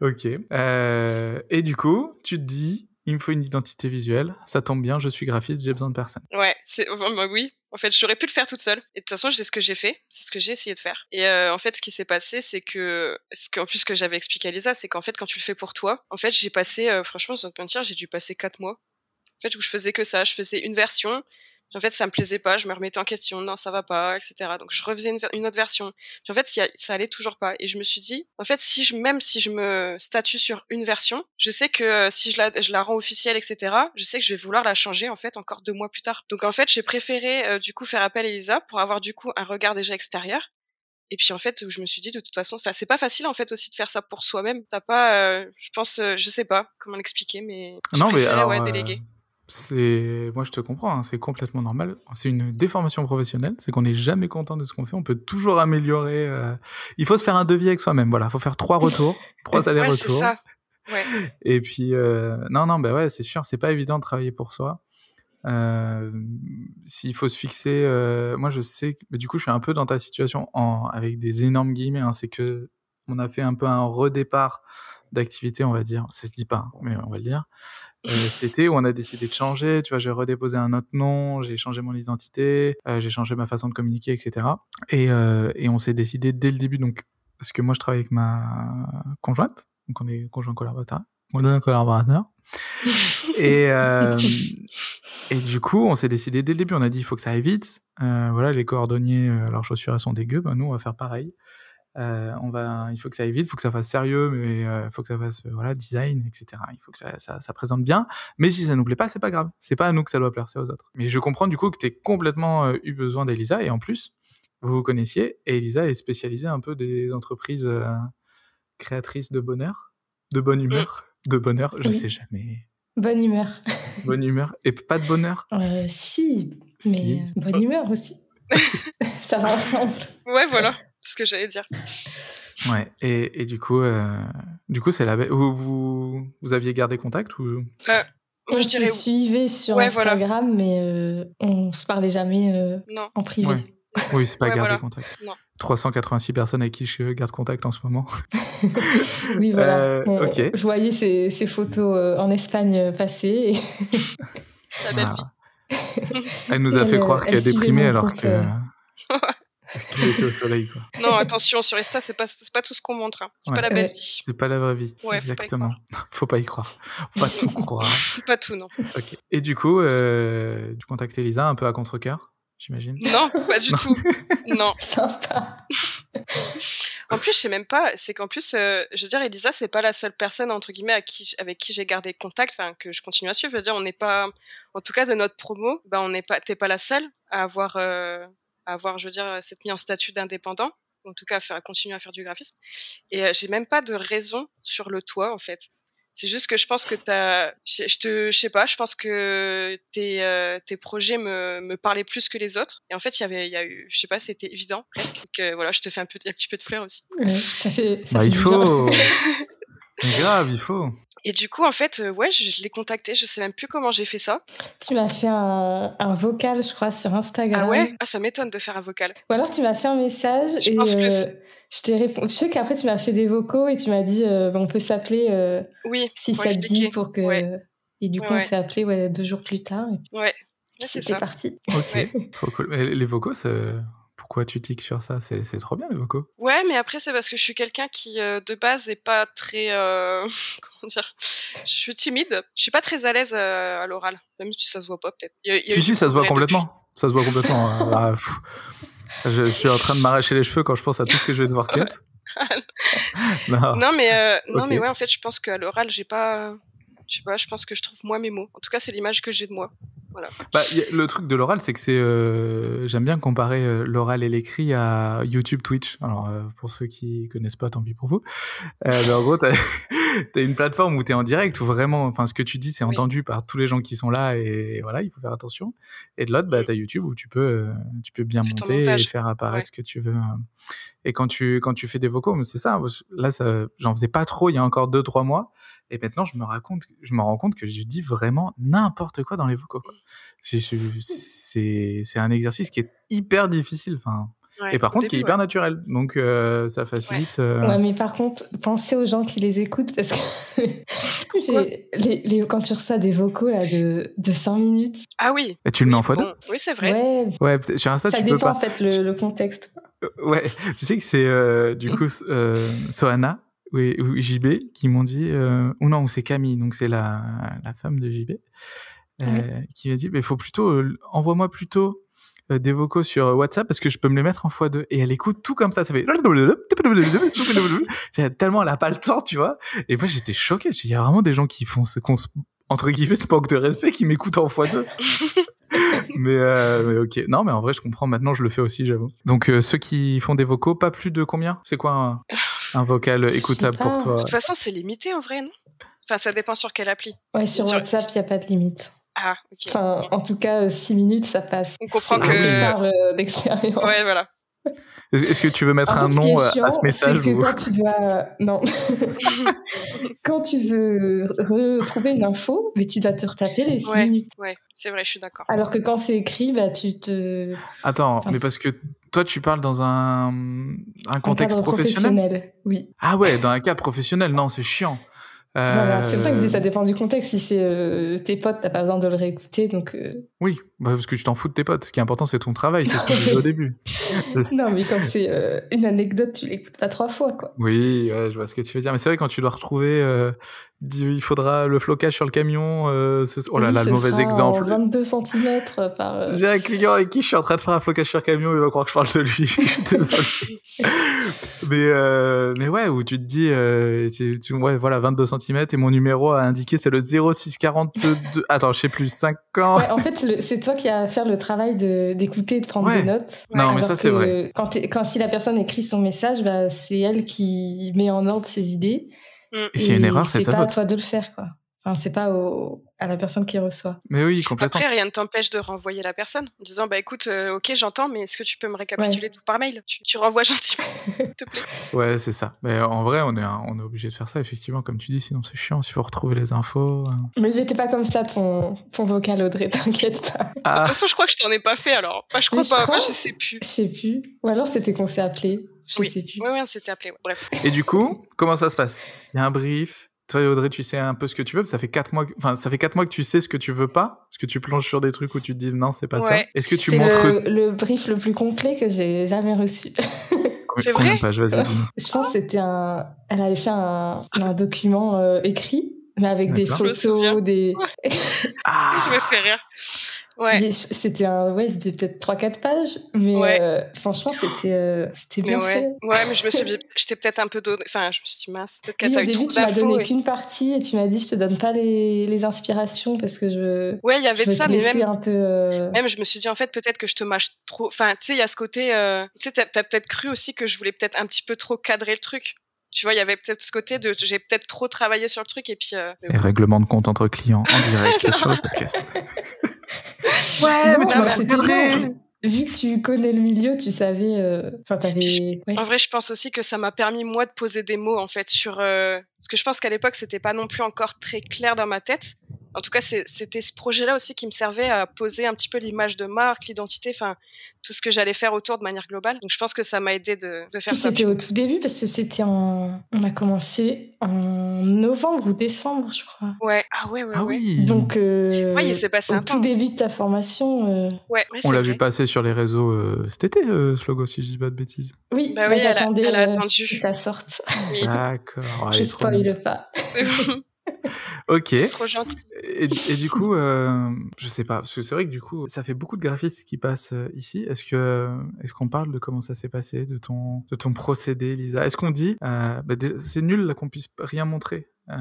ok. Euh, et du coup, tu te dis, il me faut une identité visuelle. Ça tombe bien, je suis graphiste, j'ai besoin de personne. Ouais, c'est bah oui. En fait, j'aurais pu le faire toute seule. Et de toute façon, c'est ce que j'ai fait. C'est ce que j'ai essayé de faire. Et euh, en fait, ce qui s'est passé, c'est que, ce qu'en plus que j'avais expliqué à Lisa, c'est qu'en fait, quand tu le fais pour toi, en fait, j'ai passé, euh, franchement, sans te mentir, j'ai dû passer quatre mois. En fait, où je faisais que ça. Je faisais une version, en fait, ça me plaisait pas, je me remettais en question, non, ça va pas, etc. Donc, je refaisais une, autre version. Puis, en fait, ça allait toujours pas. Et je me suis dit, en fait, si je, même si je me statue sur une version, je sais que euh, si je la, je la rends officielle, etc., je sais que je vais vouloir la changer, en fait, encore deux mois plus tard. Donc, en fait, j'ai préféré, euh, du coup, faire appel à Elisa pour avoir, du coup, un regard déjà extérieur. Et puis en fait, je me suis dit de toute façon, enfin c'est pas facile en fait aussi de faire ça pour soi-même. T'as pas, euh, je pense, je sais pas comment l'expliquer, mais non mais alors, ouais, déléguer. C'est, moi je te comprends, hein, c'est complètement normal. C'est une déformation professionnelle, c'est qu'on n'est jamais content de ce qu'on fait, on peut toujours améliorer. Euh, il faut se faire un devis avec soi-même, voilà, il faut faire trois retours, trois allers-retours. Ouais, c'est ça. Ouais. Et puis, euh... non, non, bah ouais, c'est sûr, c'est pas évident de travailler pour soi. Euh, S'il faut se fixer, moi je sais, mais du coup je suis un peu dans ta situation en... avec des énormes guillemets, hein, c'est que on a fait un peu un redépart d'activité, on va dire. Ça se dit pas, hein, mais on va le dire. Euh, cet été où on a décidé de changer. Tu vois, j'ai redéposé un autre nom, j'ai changé mon identité, euh, j'ai changé ma façon de communiquer, etc. Et, euh, et on s'est décidé dès le début, donc parce que moi je travaille avec ma conjointe, donc on est conjoint collaborateur, on est un collaborateur. et et du coup, on s'est décidé dès le début. On a dit il faut que ça aille vite. Voilà, les cordonniers, leurs chaussures elles sont dégueu. Ben, nous, on va faire pareil. Euh, on va, il faut que ça aille vite, il faut que ça fasse sérieux, mais il euh, faut que ça fasse euh, voilà design, etc. Il faut que ça, ça, ça, présente bien. Mais si ça nous plaît pas, c'est pas grave. C'est pas à nous que ça doit plaire, c'est aux autres. Mais je comprends du coup que tu complètement eu besoin d'Elisa et en plus vous vous connaissiez et Elisa est spécialisée un peu des entreprises créatrices de bonheur, de bonne humeur, de bonheur. Je sais jamais. Bonne humeur. bonne humeur et pas de bonheur. si, mais bonne humeur aussi. ça va ensemble. Ouais, voilà ce que j'allais dire. Ouais, et, et du coup, euh, du coup, c'est la vous, vous, vous aviez gardé contact ou? Euh, On se suivait sur Instagram, mais euh, on se parlait jamais euh, en privé. Oui, c'est pas garder contact. Non. 386 personnes avec qui je garde contact en ce moment. oui, voilà. Je voyais ces, ces photos en Espagne passer. La belle vie. Elle nous a fait croire qu'elle déprimait alors que. Qu'il était au soleil, quoi. Non, attention, sur Insta, c'est pas, pas tout ce qu'on montre. Hein. C'est pas la belle vie. C'est pas la vraie vie. Ouais, Exactement. Faut pas y croire. Faut pas tout croire. pas tout, non. Et du coup, euh, tu contactes Elisa un peu à contre-cœur, j'imagine? Non, pas du tout. Non. Sympa. en plus, je sais même pas, c'est qu'en plus, euh, je veux dire, Elisa, c'est pas la seule personne, entre guillemets, à qui, avec qui j'ai gardé contact, enfin, que je continue à suivre. Je veux dire, on n'est pas, en tout cas, de notre promo, ben, on n'est pas, t'es pas la seule à avoir, euh, avoir, je veux dire, cette mis en statut d'indépendant, en tout cas, faire, continuer à faire du graphisme. Et euh, j'ai même pas de raison sur le toit, en fait. C'est juste que je pense que t'as, je, je te, je sais pas, je pense que tes, euh, tes projets me, me parlaient plus que les autres. Et en fait, il y avait, il y a eu, je sais pas, c'était évident presque que voilà, je te fais un, peu, un petit peu de fleurs aussi. ça fait. bah, il faut. grave, il faut. Et du coup, en fait, euh, ouais, je, l'ai contacté. Je sais même plus comment j'ai fait ça. Tu m'as fait un, un, vocal, je crois, sur Instagram. Ah ouais? Ah, ça m'étonne de faire un vocal. Ou alors tu m'as fait un message je et pense plus. je t'ai répondu. Je sais qu'après tu m'as fait des vocaux et tu m'as dit on peut s'appeler. oui. Si ça te dit pour que. Et du coup, on s'est appelé ouais, deux jours plus tard. Et... Ouais. C'est parti. Ok, trop cool. les vocaux, pourquoi tu tiques sur ça? C'est trop bien les vocaux. Ouais, mais après c'est parce que je suis quelqu'un qui euh, de base est pas très euh, comment dire? Je suis timide. Je suis pas très à l'aise euh, à l'oral. Même si ça se voit pas peut-être. Si si, ça se voit complètement. Ça se voit complètement. Hein. Ah, je, suis en train de m'arracher les cheveux quand je pense à tout ce que je vais devoir cut. non. non. mais non mais ouais en fait je pense qu'à l'oral j'ai pas je sais pas je pense que je trouve moi mes mots. En tout cas c'est l'image que j'ai de moi. Bah, le truc de l'oral, c'est que c'est. Euh, j'aime bien comparer euh, l'oral et l'écrit à YouTube, Twitch. Alors, euh, pour ceux qui connaissent pas, tant pis pour vous. mais en gros, t'as as une plateforme où t'es en direct, où vraiment, enfin, ce que tu dis, c'est entendu par tous les gens qui sont là, et voilà, il faut faire attention. Et de l'autre, bah, t'as YouTube où tu peux, tu peux bien monter et faire apparaître ce que tu veux. Et quand tu, quand tu fais des vocaux, c'est ça. Là, ça, j'en faisais pas trop il y a encore deux, trois mois. Et maintenant, je me, raconte, je me rends compte que je dis vraiment n'importe quoi dans les vocaux. C'est un exercice qui est hyper difficile. Enfin, et par contre, qui est hyper naturel. Donc, euh, ça facilite. Euh, ouais. mais par contre, pensez aux gens qui les écoutent parce que les, les, quand tu reçois des vocaux là, de, de 5 minutes. Ah oui. Et tu le mets en Oui, c'est vrai. Ouais, ouais sur Insta, ça tu dépend peux pas. en fait le, le contexte. Euh, ouais, tu sais que c'est du coup Sohana oui, JB qui m'ont dit, euh, ou non, c'est Camille, donc c'est la, la femme de JB, euh, qui m'a dit, il faut plutôt, euh, envoie-moi plutôt des vocaux sur WhatsApp parce que je peux me les mettre en x2 et elle écoute tout comme ça ça fait tellement elle a pas le temps tu vois et moi j'étais choqué il y a vraiment des gens qui font ce qu'on entre guillemets ce manque de respect qui m'écoutent en x2 mais, euh, mais, ok. Non, mais en vrai, je comprends. Maintenant, je le fais aussi, j'avoue. Donc, euh, ceux qui font des vocaux, pas plus de combien? C'est quoi un, un vocal écoutable pour toi? De toute façon, c'est limité en vrai, non? Enfin, ça dépend sur quelle appli. Ouais, sur, WhatsApp, il n'y a pas de limite. Ah, ok. Enfin, en tout cas, 6 minutes, ça passe. On comprend que. Tu parles d'expérience. Ouais, voilà. Est-ce que tu veux mettre un nom euh, à ce message que quand tu dois non quand tu veux retrouver une info mais tu dois te retaper les 6 minutes ouais c'est vrai je suis d'accord alors que quand c'est écrit bah tu te attends mais parce que toi tu parles dans un un contexte professionnel, professionnel oui ah ouais dans un cadre professionnel non c'est chiant c'est pour ça que je dis ça dépend du contexte. Si c'est euh, tes potes, t'as pas besoin de le réécouter, donc. Euh. Oui, bah, parce que tu t'en fous de tes potes. Ce qui est important, c'est ton travail. C'est ce qu'on disait au début. non, mais quand c'est euh, une anecdote, tu l'écoutes pas trois fois, quoi. Oui, ouais, je vois ce que tu veux dire. Mais c'est vrai quand tu dois retrouver il faudra le flocage sur le camion. Euh, oh là là, le mauvais exemple. 22 cm par. Euh, J'ai un client avec qui je suis en train de faire un flocage sur le camion, il va croire que je parle de lui. désolé. mais, euh, mais ouais, où tu te dis, euh, tu, tu, ouais, voilà, 22 cm et mon numéro a indiqué c'est le 0642. Attends, je sais plus, 5 ans. Ouais, en fait, c'est toi qui as à faire le travail d'écouter et de prendre des notes. Non, mais ça, c'est vrai. Quand, quand si la personne écrit son message, bah, c'est elle qui met en ordre ses idées. Mm. Et s'il y a une erreur, c'est pas à toi de le faire, quoi. Enfin, c'est pas au, à la personne qui reçoit. Mais oui, complètement. Après, rien ne t'empêche de renvoyer la personne en disant bah écoute, euh, ok, j'entends, mais est-ce que tu peux me récapituler tout par mail? Tu, renvoies gentiment, s'il te plaît. Ouais, c'est ça. Mais en vrai, on est, on est obligé de faire ça, effectivement, comme tu dis, sinon c'est chiant s'il faut retrouver les infos. Hein. Mais il n'était pas comme ça ton, ton vocal, Audrey, t'inquiète pas. Ah. De toute façon, je crois que je t'en ai pas fait alors. Je crois pas, moi je sais plus. Je sais plus. Ou alors c'était qu'on s'est appelé. Je oui. sais plus. Oui, oui, on s'était appelé, bref. Et du coup, comment ça se passe? Il y a un brief, toi, Audrey, tu sais un peu ce que tu veux. Ça fait quatre mois, enfin, ça fait quatre mois que tu sais ce que tu veux pas? Est-ce que tu plonges sur des trucs où tu te dis non, c'est pas ça. Est-ce que tu montres le, le, brief le plus complet que j'ai jamais reçu. c'est vrai? Je pense que c'était un. Elle avait fait un, un document euh, écrit, mais avec des photos, des. ah. Je me fais rire. Ouais. C'était un, ouais, peut-être 3-4 pages, mais euh, franchement, c'était, euh, c'était bien ouais. fait. Ouais, mais je me suis dit, j'étais peut-être un peu donné, enfin, je me suis dit, mince, peut-être qu'elle oui, eu trop tu m'as donné qu'une partie et tu m'as dit, je te donne pas les, les inspirations parce que je. Ouais, il y avait de ça, mais même. Un peu, euh... Même, je me suis dit, en fait, peut-être que je te mâche trop. Enfin, tu sais, il y a ce côté. Euh... Tu sais, t'as, as, peut-être cru aussi que je voulais peut-être un petit peu trop cadrer le truc. Tu vois, il y avait peut-être ce côté de j'ai peut-être trop travaillé sur le truc et puis. Euh... Et règlement de compte entre clients en direct sur le podcast. Ouais, mais tu m'as c'était vu que tu connais le milieu, tu savais. euh, Enfin, t'avais. ouais. En vrai, je pense aussi que ça m'a permis moi de poser des mots en fait sur euh, parce que je pense qu'à l'époque c'était pas non plus encore très clair dans ma tête. En tout cas, c'était ce projet-là aussi qui me servait à poser un petit peu l'image de marque, l'identité, enfin tout ce que j'allais faire autour de manière globale. Donc je pense que ça m'a aidé de, de faire Puis ça. c'était au tout début parce que c'était en. On a commencé en novembre ou décembre, je crois. Ouais, ah ouais, ouais, Ah ouais. oui. Donc, euh, Ouais, il s'est passé au un temps. tout début de ta formation, euh, Ouais, ouais, On l'a vu passer sur les réseaux euh, cet été, euh, ce logo, si je dis pas de bêtises. oui, Bah bah, oui, j'attendais euh, que ça sorte. Oui. D'accord. je spoil pas. Ok. Trop gentil. Et, et du coup, euh, je sais pas, parce que c'est vrai que du coup, ça fait beaucoup de graphistes qui passent euh, ici. Est-ce que, est-ce qu'on parle de comment ça s'est passé, de ton, de ton procédé, Lisa? Est-ce qu'on dit, euh, bah, c'est nul là qu'on puisse rien montrer? Euh,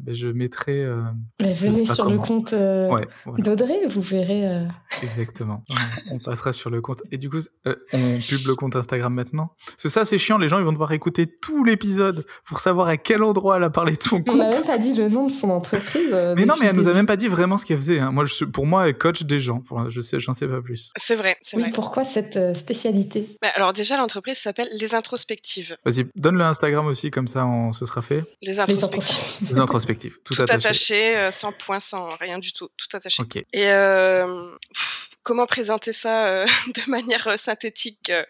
bah, je mettrai. euh, Mais sais venez sur comment. le compte euh, ouais, voilà, d'Audrey, vous verrez. euh, exactement. on, on passera sur le compte. Et du coup, euh, on pub le compte Instagram maintenant. Parce que ça, c'est chiant. Les gens, ils vont devoir écouter tout l'épisode pour savoir à quel endroit elle a parlé de son On n'a compte. même pas dit le nom de son entreprise. euh, Mais non, mais elle le nous a même pas dit vraiment ce qu'elle faisait. hein. Moi, je, pour moi, elle coach des gens. Pour, je sais, j'en sais pas plus. C'est vrai, c'est Oui, vrai. pourquoi cette spécialité? Bah, alors déjà, l'entreprise s'appelle Les Introspectives. Vas-y, donne le Instagram aussi, comme ça, on se sera fait. Les Les Introspectives. Les introspectives, tout, Tout attaché. attaché, euh, sans point, sans rien du tout, tout attaché. Et euh, pff, comment présenter ça euh, de manière euh, synthétique euh,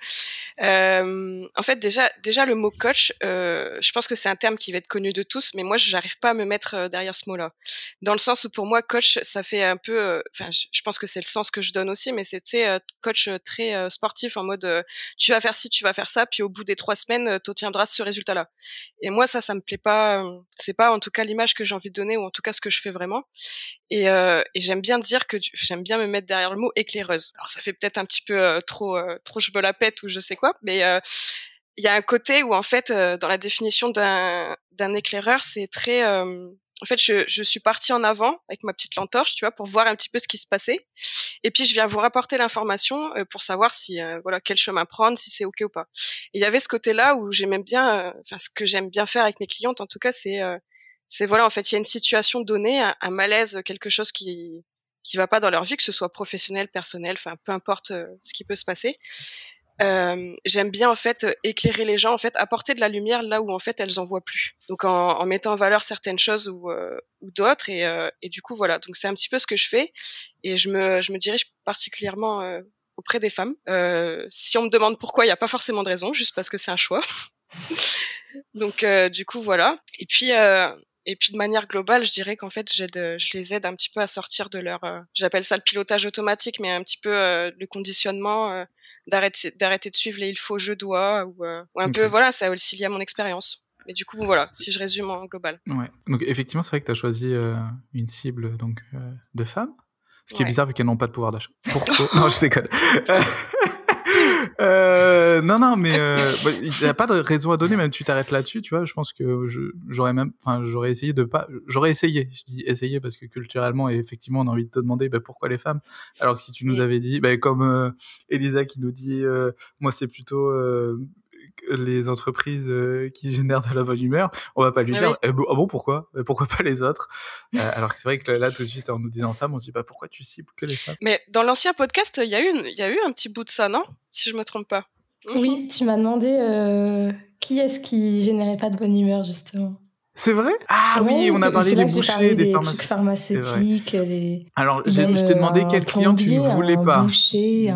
euh, En fait, déjà, déjà le mot coach, euh, je pense que c'est un terme qui va être connu de tous, mais moi, j'arrive pas à me mettre euh, derrière ce mot-là. Dans le sens où pour moi, coach, ça fait un peu, enfin, je, pense que c'est le sens que je donne aussi, mais euh, coach très sportif en mode, tu vas faire ci, tu vas faire ça, puis au bout des trois semaines, tu obtiendras ce résultat-là. Et moi, ça, ça me plaît pas. C'est pas en tout cas l'image que j'ai envie de donner, ou en tout cas ce que je fais vraiment. Et, euh, et j'aime bien dire que j'aime bien me mettre derrière le mot éclaireuse. Alors ça fait peut-être un petit peu euh, trop euh, trop je la pète ou je sais quoi, mais euh, il y a un côté où en fait euh, dans la définition d'un d'un éclaireur, c'est très euh, en fait, je, je suis partie en avant avec ma petite lampe torche, tu vois, pour voir un petit peu ce qui se passait. Et puis, je viens vous rapporter l'information pour savoir si, euh, voilà, quel chemin prendre, si c'est ok ou pas. Et il y avait ce côté-là où j'aimais bien, enfin, ce que j'aime bien faire avec mes clientes, en tout cas, c'est, euh, c'est voilà, en fait, il y a une situation donnée, un, un malaise, quelque chose qui qui va pas dans leur vie, que ce soit professionnel, personnel, enfin, peu importe euh, ce qui peut se passer. Euh, j'aime bien en fait euh, éclairer les gens, en fait apporter de la lumière là où en fait elles en voient plus. Donc en, en mettant en valeur certaines choses ou, euh, ou d'autres et, euh, et du coup voilà. Donc c'est un petit peu ce que je fais et je me je me dirige particulièrement euh, auprès des femmes. Euh, si on me demande pourquoi, il n'y a pas forcément de raison, juste parce que c'est un choix. Donc euh, du coup voilà. Et puis euh, et puis de manière globale, je dirais qu'en fait, j'aide, je les aide un petit peu à sortir de leur, euh, j'appelle ça le pilotage automatique, mais un petit peu euh, le conditionnement, euh, d'arrêter, d'arrêter de suivre les il faut, je dois, ou, euh, ou un peu, voilà, ça aussi lié à mon expérience. Mais du coup, voilà, si je résume en global. Ouais. Donc, effectivement, c'est vrai que tu as choisi euh, une cible donc, euh, de femmes. Ce qui est bizarre vu qu'elles n'ont pas de pouvoir d'achat. Pourquoi? Non, je déconne. Euh, non, non, mais euh, bah, il n'y a pas de raison à donner, même tu t'arrêtes là-dessus, tu vois. Je pense que j'aurais même, enfin, j'aurais essayé de pas, j'aurais essayé. Je dis essayer parce que culturellement et effectivement, on a envie de te demander bah, pourquoi les femmes? Alors que si tu nous avais dit, bah, comme euh, Elisa qui nous dit, euh, moi c'est plutôt euh, les entreprises euh, qui génèrent de la bonne humeur, on va pas lui Ah dire, oui. eh, bon, ah bon, pourquoi? Euh, Pourquoi pas les autres? Euh, Alors que c'est vrai que là, tout de suite, en nous disant femmes, on se dit, bah, pourquoi tu cibles que les femmes? Mais dans l'ancien podcast, il y a eu, il y a eu un petit bout de ça, non? Si je me trompe pas. Mhm. Oui, tu m'as demandé euh, qui est-ce qui générait pas de bonne humeur, justement? C'est vrai? Ah oui, on a parlé des bouchers, parlé des, des trucs pharmaceutiques, les... Alors, même, je t'ai demandé quel client tu ne voulais un pas. boucher,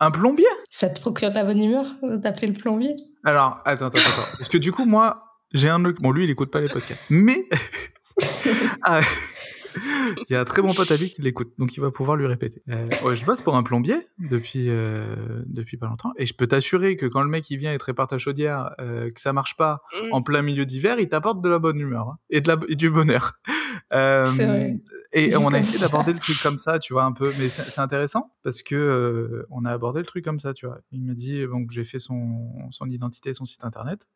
Un plombier? Ça te procure de la bonne humeur d'appeler le plombier? Alors, attends, attends, attends. Parce que du coup, moi, j'ai un autre. Bon, lui, il écoute pas les podcasts. Mais. Ah, Il y a un très bon pote à lui qui l'écoute, donc il va pouvoir lui répéter. Euh, ouais, je bosse pour un plombier depuis, euh, depuis pas longtemps, et je peux t'assurer que quand le mec il vient et te répare ta chaudière, euh, que ça marche pas Mhm. en plein milieu d'hiver, il t'apporte de la bonne humeur hein, et, de la, et du bonheur. Euh, vrai. Et on a essayé d'aborder le truc comme ça, tu vois, un peu. Mais c'est intéressant parce que euh, on a abordé le truc comme ça, tu vois. Il m'a dit donc j'ai fait son, son identité, son site internet.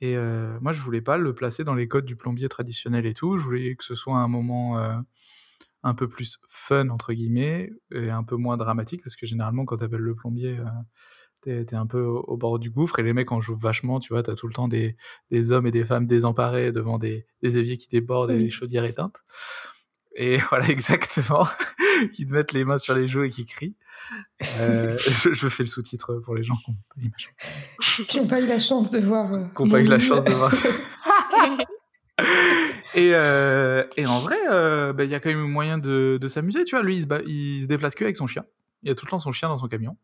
Et euh, moi, je voulais pas le placer dans les codes du plombier traditionnel et tout. Je voulais que ce soit un moment euh, un peu plus fun, entre guillemets, et un peu moins dramatique, parce que généralement, quand t'appelles le plombier, euh, t'es un peu au, bord du gouffre, et les mecs en jouent vachement, tu vois, t'as tout le temps des, des hommes et des femmes désemparés devant des, des éviers qui débordent et des chaudières éteintes. Et voilà, exactement. qui te mettent les mains sur les joues et qui crient. Euh, je, fais le sous-titre pour les gens qui n'ont pas l'image. Qui n'ont pas eu la chance de voir. Euh, qui n'ont pas eu la chance de voir. et, euh, et, en vrai, bah, il y a quand même moyen de, de s'amuser. Tu vois, lui, il se, il se déplace que avec son chien. Il a tout le temps son chien dans son camion.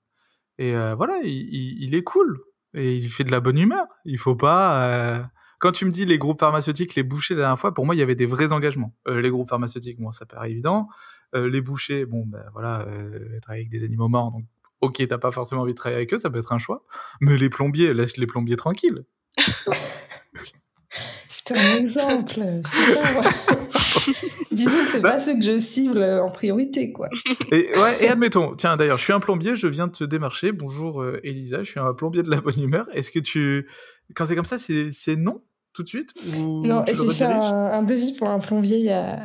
Et voilà, il, est cool. Et il fait de la bonne humeur. Il faut pas quand tu me dis les groupes pharmaceutiques, les bouchers la dernière fois, pour moi, il y avait des vrais engagements. Euh, les groupes pharmaceutiques, moi, ça paraît évident. Euh, les bouchers, bon, ben voilà, euh, travailler avec des animaux morts, donc ok, t'as pas forcément envie de travailler avec eux, ça peut être un choix. Mais les plombiers, laisse les plombiers tranquilles. C'est un exemple. Disons que c'est bah pas ceux que je cible en priorité, quoi. Et, ouais, et admettons, tiens, d'ailleurs, je suis un plombier, je viens de te démarcher. Bonjour, Elisa, je suis un plombier de la bonne humeur. Est-ce que tu, quand c'est comme ça, c'est non tout de suite Non, j'ai fait un, devis pour un plombier il y a,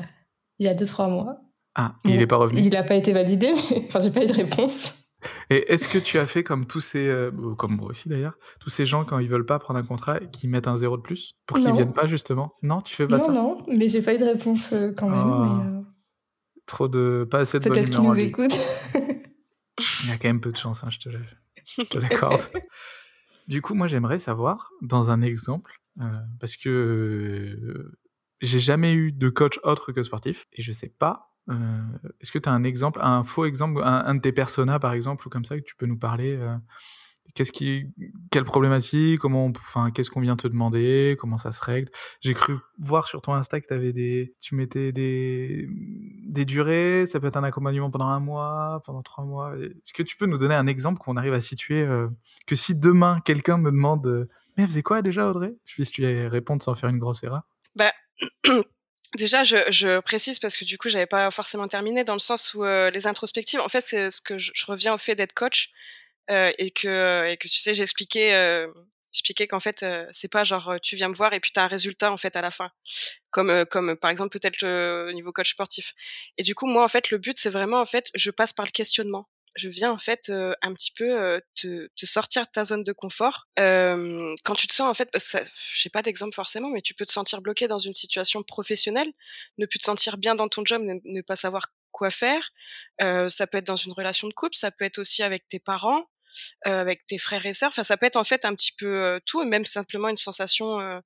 il y a deux, trois mois. Ah, il n'est pas revenu Il n'a pas été validé, mais enfin, j'ai pas eu de réponse. Et est-ce que tu as fait comme tous ces, euh, comme moi aussi d'ailleurs, tous ces gens quand ils veulent pas prendre un contrat, qui mettent un zéro de plus pour qu'ils viennent pas justement? Non, tu fais pas ça? Non, non, mais j'ai pas eu de réponse euh, quand même. Ah. Euh, trop de, pas assez de Peut-être qu'ils nous écoutent. Il y a quand même peu de chance, hein, je te l'accorde. Du coup, moi, j'aimerais savoir, dans un exemple, euh, parce que j'ai jamais eu de coach autre que sportif, et je sais pas, est-ce que tu as un exemple, un faux exemple, un, de tes personas, par exemple, ou comme ça, que tu peux nous parler Qu'est-ce qui, quelle problématique, comment, enfin, qu'est-ce qu'on vient te demander, comment ça se règle? J'ai cru voir sur ton Insta que t'avais des, tu mettais des, des durées. Ça peut être un accompagnement pendant un mois, pendant trois mois. Est-ce que tu peux nous donner un exemple qu'on arrive à situer, euh, que si demain quelqu'un me demande, euh, mais elle faisait quoi déjà, Audrey Je puisse lui répondre sans faire une grosse erreur. Bah. Déjà, je, je, précise parce que du coup, j'avais pas forcément terminé dans le sens où euh, les introspectives, en fait, c'est ce que je, reviens au fait d'être coach. Euh, et que et que tu sais j'expliquais euh, j'expliquais qu'en fait euh, c'est pas genre tu viens me voir et puis tu as un résultat en fait à la fin comme comme par exemple peut-être le niveau coach sportif et du coup moi en fait le but c'est vraiment en fait je passe par le questionnement je viens en fait un petit peu te, te, sortir de ta zone de confort quand tu te sens en fait parce que pas d'exemple forcément mais tu peux te sentir bloqué dans une situation professionnelle ne plus te sentir bien dans ton job ne, pas savoir quoi faire ça peut être dans une relation de couple ça peut être aussi avec tes parents avec tes frères et sœurs. Enfin, ça peut être en fait un petit peu tout, et même simplement une sensation,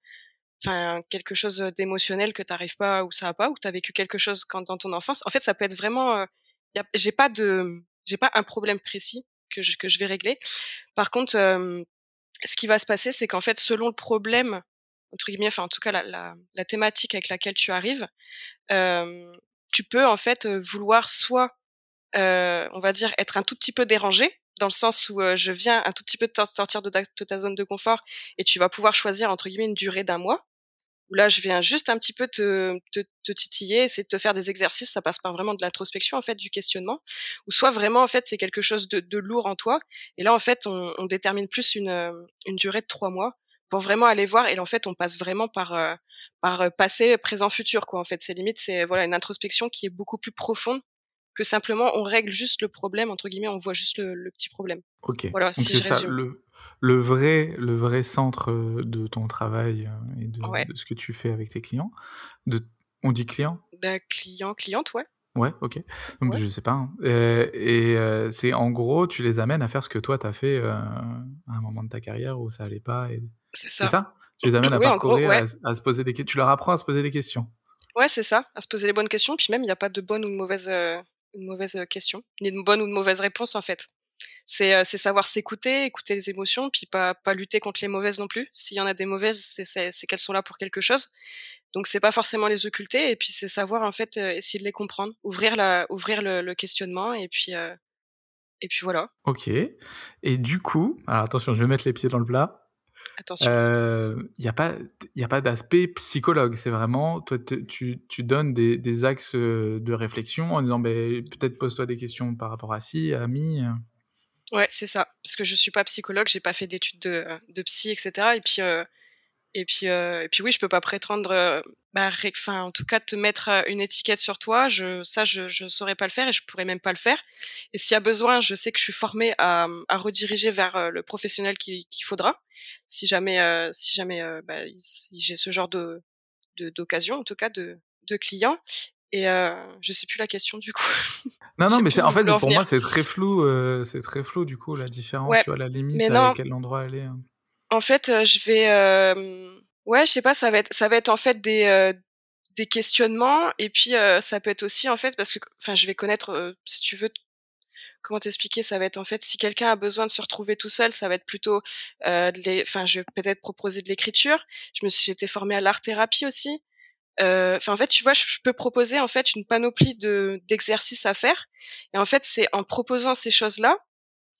enfin quelque chose d'émotionnel que tu n'arrives pas ou ça va pas, ou tu as vécu quelque chose quand, dans ton enfance. En fait, ça peut être vraiment. j'ai pas de, j'ai pas un problème précis que je, que je vais régler. Par contre, ce qui va se passer, c'est qu'en fait, selon le problème entre guillemets, enfin en tout cas la, la, la thématique avec laquelle tu arrives, tu peux en fait vouloir soit, on va dire, être un tout petit peu dérangé, dans le sens où je viens un tout petit peu de sortir de ta, zone de confort et tu vas pouvoir choisir entre guillemets une durée d'un mois. Où là, je viens juste un petit peu te, te, te, titiller, essayer de te faire des exercices. Ça passe par vraiment de l'introspection en fait, du questionnement. Ou soit vraiment en fait c'est quelque chose de, de, lourd en toi. Et là en fait on, on détermine plus une, une durée de trois mois pour vraiment aller voir. Et en fait on passe vraiment par par passé, présent, futur quoi. En fait c'est limite c'est voilà une introspection qui est beaucoup plus profonde que simplement on règle juste le problème entre guillemets, on voit juste le, petit problème. Ok. Voilà, si je ça, le, le, vrai, le vrai centre euh, de ton travail euh, et de, ce que tu fais avec tes clients. De, on dit client? Client, cliente, ouais. Ouais, ok. Donc, Je sais pas. Hein. Euh, et c'est en gros, tu les amènes à faire ce que toi, tu as fait à un moment de ta carrière où ça allait pas. Et... C'est ça. ça? Tu les amènes à parcourir, à, se poser des questions. Tu leur apprends à se poser des questions. Ouais, c'est ça, à se poser les bonnes questions. Puis même, il n'y a pas de bonne ou de mauvaise une mauvaise question, ni une bonne ou une mauvaise réponse en fait. C'est savoir s'écouter, écouter les émotions, puis pas, pas lutter contre les mauvaises non plus. S'il y en a des mauvaises, c'est qu'elles sont là pour quelque chose. Donc c'est pas forcément les occulter, et puis c'est savoir en fait essayer de les comprendre, ouvrir, la, ouvrir le, questionnement, et puis, et puis voilà. Ok. Et du coup, alors attention, je vais mettre les pieds dans le plat. Attention. Il euh, n'y a pas, y a pas d'aspect psychologue. C'est vraiment, toi, tu, tu, donnes des, des, axes de réflexion en disant, peut-être pose-toi des questions par rapport à ci, à mi. Euh. Ouais, c'est ça. Parce que je suis pas psychologue, j'ai pas fait d'études de, de, psy, etc. Et puis, et puis, et puis oui, je peux pas prétendre, bah, enfin, en tout cas, te mettre une étiquette sur toi. Je, ça, je, je saurais pas le faire et je pourrais même pas le faire. Et s'il y a besoin, je sais que je suis formée à, à rediriger vers le professionnel qu'il faudra si jamais, euh, si jamais euh, bah, j'ai ce genre de d'occasion, en tout cas de, de clients. Et euh, je sais plus la question du coup. Non, non, mais c'est en fait, pour moi, c'est très flou, euh, c'est très flou du coup, la différence, Ouais, tu vois, la limite mais à non, quel endroit elle est. hein. en fait, euh, je vais, euh, ouais, je sais pas, ça va être, ça va être en fait des, euh, des questionnements, et puis ça peut être aussi en fait parce que, enfin, je vais connaître, si tu veux, comment t'expliquer, ça va être en fait si quelqu'un a besoin de se retrouver tout seul, ça va être plutôt, euh, enfin, je vais peut-être proposer de l'écriture. Je me suis, j'étais formée à l'art thérapie aussi. Euh, Enfin, en fait, tu vois, je, je peux proposer en fait une panoplie de d'exercices à faire, et en fait, c'est en proposant ces choses-là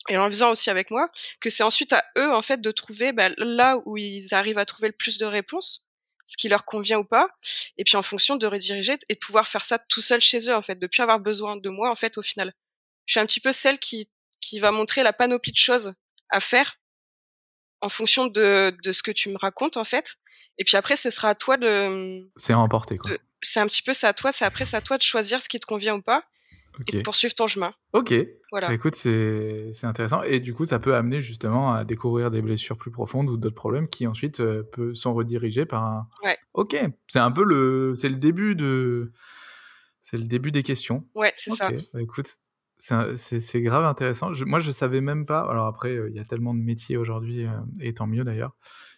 et en faisant aussi avec moi, que c'est ensuite à eux en fait de trouver bah, là où ils arrivent à trouver le plus de réponses, ce qui leur convient ou pas, et puis en fonction de rediriger et de pouvoir faire ça tout seul chez eux en fait, de plus avoir besoin de moi en fait au final. Je suis un petit peu celle qui qui va montrer la panoplie de choses à faire en fonction de de ce que tu me racontes en fait, et puis après ce sera à toi de, C'est à emporter, quoi. c'est un petit peu ça à toi, c'est après c'est à toi de choisir ce qui te convient ou pas Ok. et de poursuivre ton chemin. Ok. Voilà. Bah, écoute, c'est intéressant. Et du coup, ça peut amener justement à découvrir des blessures plus profondes ou d'autres problèmes qui ensuite euh, peut, sont redirigés par un. Ouais. Ok. C'est un peu le. C'est le début de. C'est le début des questions. Ouais, c'est ça. Bah, écoute, c'est grave intéressant. Je- moi, je savais même pas. Alors après, euh, il y a tellement de métiers aujourd'hui, euh, et tant mieux d'ailleurs,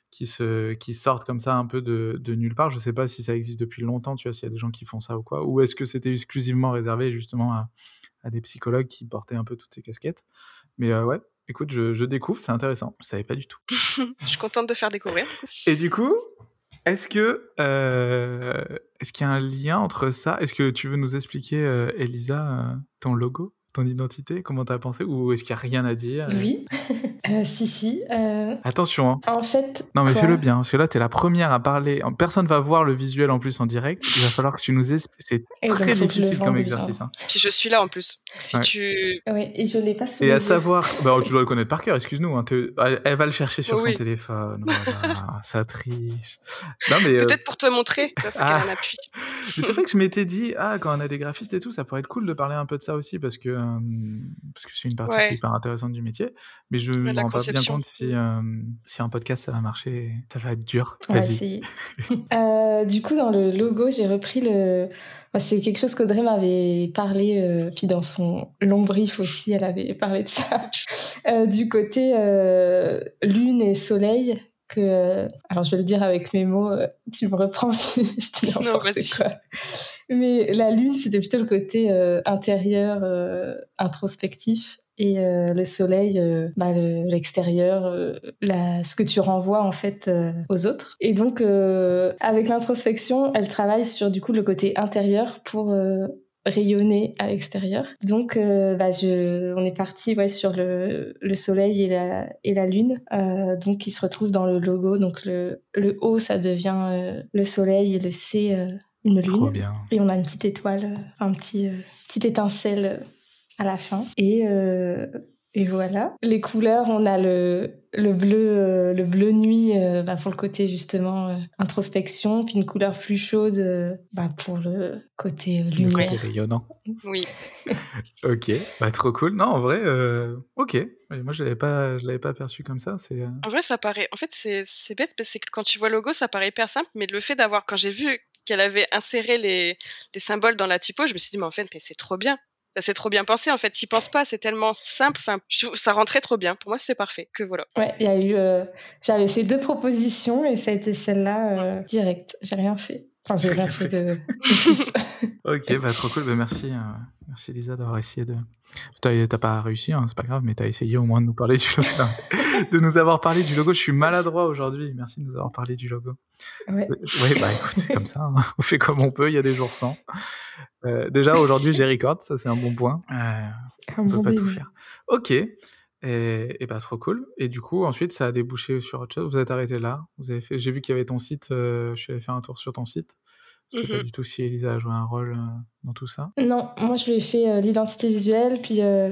qui se qui sortent comme ça un peu de, de nulle part. Je sais pas si ça existe depuis longtemps. Tu vois, s'il y a des gens qui font ça ou quoi, ou est-ce que c'était exclusivement réservé justement à, à des psychologues qui portaient un peu toutes ces casquettes. Mais euh, ouais, écoute, je, je découvre, c'est intéressant. Je savais pas du tout. Je suis contente de faire découvrir. Et du coup, est-ce que euh, est-ce qu'il y a un lien entre ça? Est-ce que tu veux nous expliquer, euh, Elisa, ton logo, ton identité, comment t'as pensé, ou est-ce qu'il y a rien à dire Oui. Euh, si, si. euh, Attention, hein. en fait. Non mais fais-le bien, parce que là t'es la première à parler. Personne va voir le visuel en plus en direct. Il va falloir que tu nous expliques. C'est Et donc, très difficile comme exercice. hein. Puis je suis là en plus. Si Ouais. tu. Oui, et je l'ai pas Et à savoir, bah, tu dois le connaître par cœur, excuse-nous. hein, elle, va le chercher sur Oui, son téléphone. Voilà, ça triche. Non, mais, euh, Peut-être pour te montrer, tu vois, faut Ah. qu'elle en appuie. mais c'est vrai que je m'étais dit, ah, quand on a des graphistes et tout, ça pourrait être cool de parler un peu de ça aussi parce que euh, parce que c'est une partie qui est Ouais. hyper intéressante du métier. Mais je me la rends pas bien compte si euh, si un podcast ça va marcher, ça va être dur. On va essayer. Euh, du coup, dans le logo, j'ai repris le. enfin, C'est quelque chose qu'Audrey m'avait parlé, euh, puis dans son long brief aussi, elle avait parlé de ça. Euh, du côté euh, lune et soleil, que. euh, alors, je vais le dire avec mes mots, euh, tu me reprends si je dis Non, n'importe quoi. Mais la lune, c'était plutôt le côté euh, intérieur, euh, introspectif. Et euh, le soleil, euh, bah, le- l'extérieur, euh, la- ce que tu renvoies en fait euh, aux autres. Et donc, euh, avec l'introspection, elle travaille sur du coup le côté intérieur pour euh, rayonner à l'extérieur. Donc, euh, bah, je, on est parti ouais, sur le, le soleil et la, et la lune, euh, donc qui se retrouvent dans le logo. Donc, le, le O, ça devient euh, le soleil et le C, une lune. Bien. Et on a une petite étoile, un petit, petite étincelle à la fin. Et, et voilà. Les couleurs, on a le, le bleu, euh, le bleu nuit euh, bah, pour le côté justement euh, introspection, puis une couleur plus chaude euh, bah, pour le côté euh, Le lumière. côté rayonnant. Oui. Ok, bah trop cool. Non, en vrai, euh, ok. Moi, je l'avais pas, je l'avais pas perçu comme ça. C'est En vrai, ça paraît. En fait, c'est c'est bête parce que quand tu vois le logo, ça paraît hyper simple, mais le fait d'avoir, quand j'ai vu qu'elle avait inséré les, les symboles dans la typo, je me suis dit, mais en fait, mais c'est trop bien. C'est trop bien pensé, en fait. T'y penses pas, c'est tellement simple. Enfin, ça rentrait trop bien. Pour moi, c'était parfait. Que voilà. Ouais, il y a eu. euh, J'avais fait deux propositions et ça a été celle-là euh, direct. J'ai rien fait. Enfin, j'ai rien fait de, de plus. ok, bah trop cool. Bah, merci, euh, merci Lisa d'avoir essayé de. T'as t'as pas réussi, hein, c'est pas grave, mais t'as essayé au moins de nous parler du logo, de nous avoir parlé du logo. Je suis maladroit aujourd'hui. Merci de nous avoir parlé du logo. Ouais. Oui, bah écoute, c'est comme ça. hein. On fait comme on peut. Il y a des jours sans. Euh, déjà aujourd'hui, j'ai record, ça c'est un bon point. Euh, Un on peut bon pas tout faire. Ok. Et, et bah trop cool. Et du coup, ensuite, ça a débouché sur autre chose. Vous êtes arrêté là. Vous avez fait. J'ai vu qu'il y avait ton site. euh, je suis allé faire un tour sur ton site. Je sais pas Mhm. du tout si Elisa a joué un rôle euh, dans tout ça. Non, moi je lui ai fait euh, l'identité visuelle, puis euh,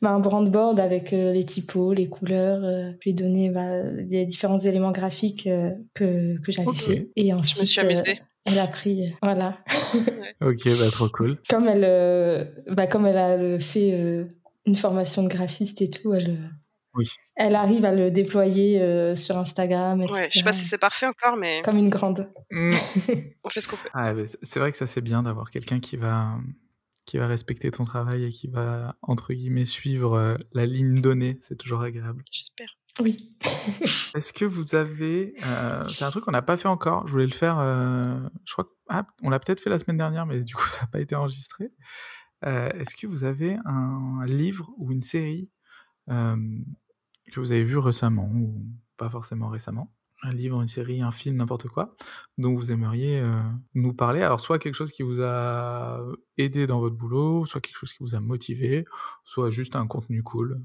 bah, un brandboard avec euh, les typos, les couleurs, euh, puis donner bah, les différents éléments graphiques euh, que, que j'avais fait. Et ensuite, Je me suis euh, amusée. Elle a pris, voilà. Ok, bah trop cool. Comme elle, euh, bah, comme elle a euh, fait euh, une formation de graphiste et tout, elle, Oui. elle arrive à le déployer euh, sur Instagram, etc. Ouais, je sais pas si c'est parfait encore, mais Comme une grande. Mm. on fait ce qu'on peut. Ah, c'est- c'est vrai que ça c'est bien d'avoir quelqu'un qui va qui va respecter ton travail et qui va, entre guillemets, suivre la ligne donnée. C'est toujours agréable. J'espère. Oui. Est-ce que vous avez... c'est un truc qu'on n'a pas fait encore. Je voulais le faire... je crois ah, on l'a peut-être fait la semaine dernière, mais du coup, ça n'a pas été enregistré. Est-ce que vous avez un livre ou une série que vous avez vu récemment ou pas forcément récemment? Un livre, une série, un film, n'importe quoi, dont vous aimeriez euh, nous parler? Alors, soit quelque chose qui vous a aidé dans votre boulot, soit quelque chose qui vous a motivé, soit juste un contenu cool.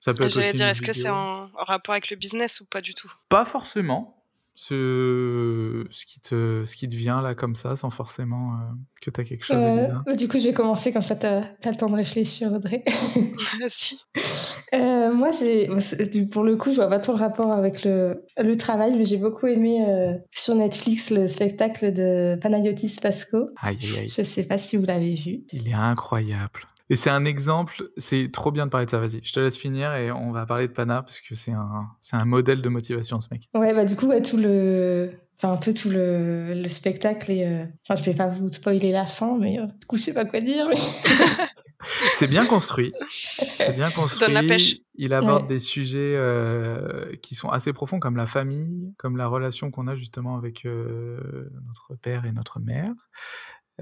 Ça peut J'allais dire, est-ce que c'est en rapport avec le business ou pas du tout? Pas forcément ce, ce, qui te, ce qui te vient là comme ça, sans forcément euh, que tu as quelque chose à dire euh, Du coup, je vais commencer comme ça, tu as, le temps de réfléchir, Audrey. Merci. euh, moi, pour le coup, je vois pas trop le rapport avec le, le travail, mais j'ai beaucoup aimé euh, sur Netflix le spectacle de Panayotis Pasco. Aïe, aïe, aïe. Je sais pas si vous l'avez vu. Il est incroyable. Et c'est un exemple, c'est trop bien de parler de ça, vas-y, je te laisse finir et on va parler de Pana parce que c'est un, c'est un modèle de motivation ce mec. Ouais, bah du coup, tout le, enfin un peu tout le, le spectacle et, euh... enfin je vais pas vous spoiler la fin, mais euh, du coup je sais pas quoi dire. c'est bien construit, c'est bien construit. Donne la pêche. Il aborde des sujets euh, qui sont assez profonds comme la famille, comme la relation qu'on a justement avec euh, notre père et notre mère.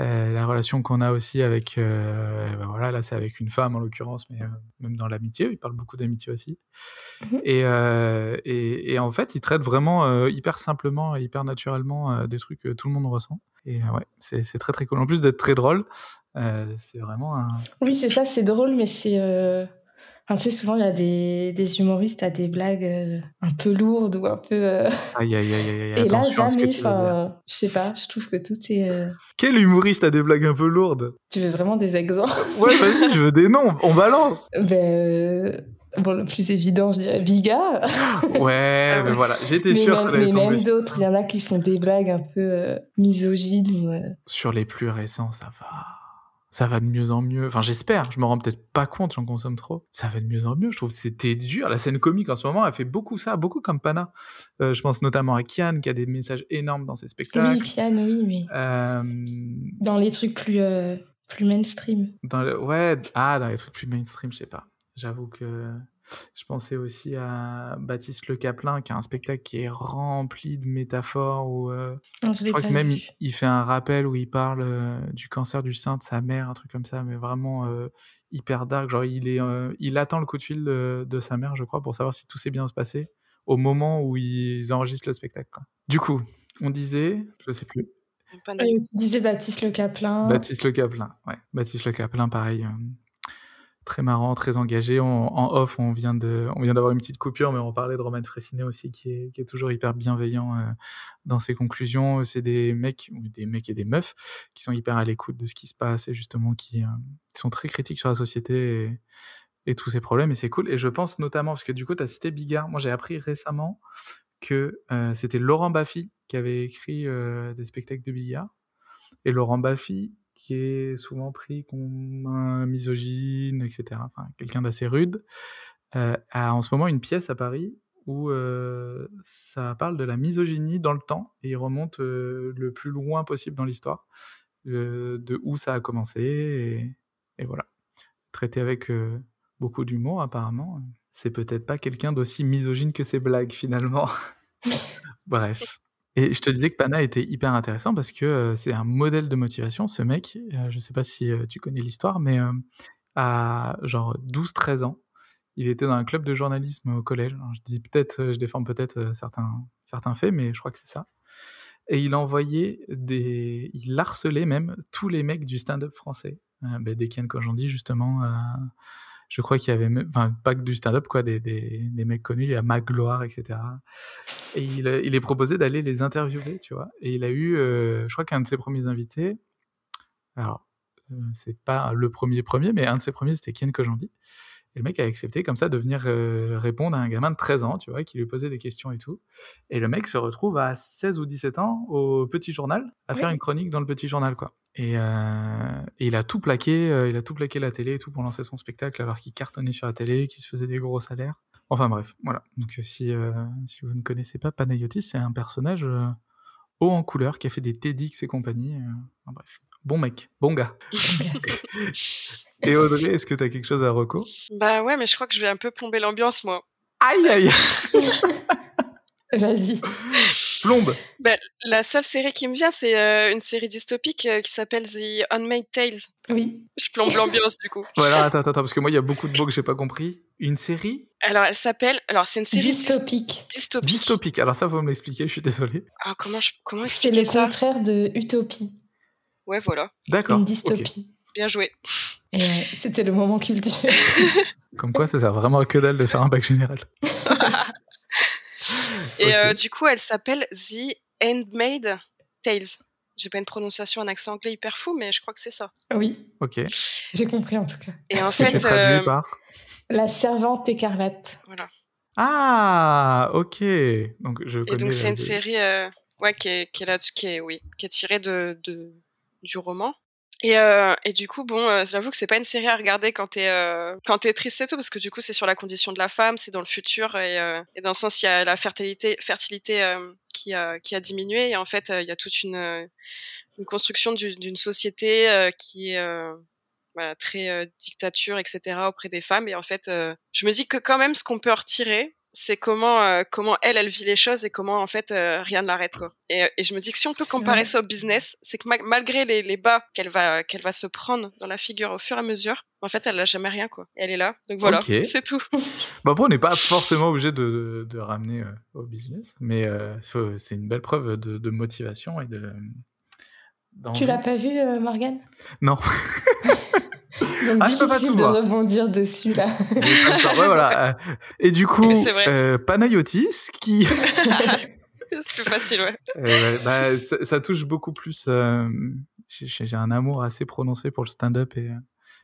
Euh, la relation qu'on a aussi avec, euh, ben voilà, là c'est avec une femme en l'occurrence, mais euh, même dans l'amitié, il parle beaucoup d'amitié aussi. Mmh et, et, et, en fait, il traite vraiment hyper simplement et hyper naturellement des trucs que tout le monde ressent. Et ouais, c'est très très cool. En plus d'être très drôle, c'est vraiment un. Oui, c'est ça, c'est drôle, mais c'est Enfin, tu sais, souvent, il y a des, des humoristes à des blagues euh, un peu lourdes ou un peu. Euh, aïe, aïe, aïe, aïe. Et là, jamais. Enfin, je sais pas, je trouve que tout est. Euh, Quel humoriste a des blagues un peu lourdes? Tu veux vraiment des exemples Ouais, vas-y, je veux des noms, on balance. Ben. Bon, le plus évident, je dirais Biga. ouais, mais voilà, j'étais sûr que Mais même d'autres, il y en a qui font des blagues un peu misogynes. Sur les plus récents, ça va ça va de mieux en mieux. Enfin, j'espère. Je me rends peut-être pas compte, j'en consomme trop. Ça va de mieux en mieux. Je trouve que c'était dur. La scène comique en ce moment, elle fait beaucoup ça, beaucoup comme Pana. Euh, je pense notamment à Kian qui a des messages énormes dans ses spectacles. Oui, Kian, oui, mais euh... dans les trucs plus euh, plus mainstream. Dans le... ouais, ah, dans les trucs plus mainstream, je sais pas. J'avoue que je pensais aussi à Baptiste Le Caplin, qui a un spectacle qui est rempli de métaphores. Où, euh, je, crois que même il, fait un rappel où il parle euh, du cancer du sein de sa mère, un truc comme ça, mais vraiment euh, hyper dark. Genre, il, est, il attend le coup de fil de, sa mère, je crois, pour savoir si tout s'est bien passé au moment où ils enregistrent le spectacle. Du coup, on disait, je sais plus. On disait Baptiste Le Caplin. Baptiste Le Caplin, ouais. Baptiste Le Caplin, pareil très marrant, très engagé. en off, on vient de, on vient d'avoir une petite coupure, mais on parlait de Romain Fressinet aussi, qui est, qui est toujours hyper bienveillant euh, dans ses conclusions. C'est des mecs, des mecs et des meufs qui sont hyper à l'écoute de ce qui se passe et justement qui, euh, sont très critiques sur la société et, tous ces problèmes. Et c'est cool. Et je pense notamment, parce que du coup, tu as cité Bigard. Moi, j'ai appris récemment que euh, c'était Laurent Baffy qui avait écrit des spectacles de Bigard. Et Laurent Baffy, qui est souvent pris comme un misogyne, etc. Enfin, quelqu'un d'assez rude, euh, a en ce moment une pièce à Paris où euh, ça parle de la misogynie dans le temps et il remonte euh, le plus loin possible dans l'histoire de où ça a commencé et, et voilà. Traité avec beaucoup d'humour apparemment. C'est peut-être pas quelqu'un d'aussi misogyne que ses blagues finalement. Bref. Et je te disais que Pana était hyper intéressant parce que c'est un modèle de motivation. Ce mec, je ne sais pas si tu connais l'histoire, mais à genre 12-13 ans, il était dans un club de journalisme au collège. je dis peut-être, je déforme peut-être certains, certains faits, mais je crois que c'est ça. Et il envoyait des. Il harcelait même tous les mecs du stand-up français. Euh, bah, des Ken Kojandi, justement je crois qu'il y avait, enfin, pas que du stand-up, quoi, des, des, des, mecs connus, il y a Magloire, etc. Et il, il est proposé d'aller les interviewer, tu vois. Et il a eu, euh, je crois qu'un de ses premiers invités, alors, euh, c'est pas le premier premier, mais un de ses premiers, c'était Ken Kojandi. Et le mec a accepté comme ça de venir euh, répondre à un gamin de 13 ans, tu vois, qui lui posait des questions et tout. Et le mec se retrouve à 16 ou 17 ans au petit journal, à faire une chronique dans le petit journal, quoi. Et, euh, et il a tout plaqué, euh, il a tout plaqué la télé et tout pour lancer son spectacle, alors qu'il cartonnait sur la télé, qu'il se faisait des gros salaires. Enfin bref, voilà. Donc si, si vous ne connaissez pas Panayotis, c'est un personnage haut en couleur qui a fait des TEDx et compagnie. Enfin, bref, Bon mec, bon gars. Et Audrey, est-ce que tu as quelque chose à reco? Bah ouais, mais je crois que je vais un peu plomber l'ambiance, moi. Aïe aïe Vas-y. Plombe. Bah, la seule série qui me vient, c'est euh, une série dystopique euh, qui s'appelle The Unmade Tales. Oui. Je plombe l'ambiance du coup. Voilà, attends, attends, parce que moi, il y a beaucoup de mots que j'ai pas compris. Une série? Alors, elle s'appelle. Alors, c'est une série dys- Dystopique. dystopique. dystopique. Alors ça, faut me l'expliquer, je suis désolé. Ah, comment, je... comment C'est expliquer le ça? contraire de utopie. Ouais, voilà. D'accord. Une dystopie. Bien joué. Et ouais, c'était le moment culturel. Comme quoi, ça sert vraiment à que dalle de faire un bac général. Et euh, du coup, elle s'appelle The Handmade Tales. J'ai pas une prononciation, un accent anglais hyper fou, mais je crois que c'est ça. oui, Ok. j'ai compris en tout cas. Et en fait, euh, par La servante écarlate. voilà. Ah, ok. Donc je Et connais. donc c'est une série, euh, ouais, qui est, qui est là, qui est, oui, qui est tirée de, de du roman. Et, euh, et du coup, bon, euh, j'avoue que c'est pas une série à regarder quand t'es euh, quand t'es triste et tout, parce que du coup, c'est sur la condition de la femme, c'est dans le futur et, euh, et dans le sens il y a la fertilité, fertilité euh, qui a qui a diminué et en fait euh, il y a toute une euh, une construction du- d'une société euh, qui est euh, voilà, très euh, dictature, etc. auprès des femmes. Et en fait, euh, je me dis que quand même, ce qu'on peut retirer, c'est comment euh, comment elle, elle vit les choses et comment en fait euh, rien ne l'arrête quoi. Et, et je me dis que si on peut comparer Ouais. ça au business, c'est que ma- malgré les, les bas qu'elle va qu'elle va se prendre dans la figure au fur et à mesure, en fait, elle n'a jamais rien quoi. Elle est là. Donc voilà, c'est tout. Bon, après, on n'est pas forcément obligé de, de, de ramener euh, au business, mais euh, c'est une belle preuve de, de motivation et de. Tu l'as pas vu, euh, Morgane? Non. Donc Ah, je peux pas difficile de voir. rebondir dessus là. Ouais, voilà. euh, Et du coup, euh, Panayotis, qui. c'est plus facile, ouais. Euh, bah, ça, ça touche beaucoup plus. euh, j'ai un amour assez prononcé pour le stand-up et,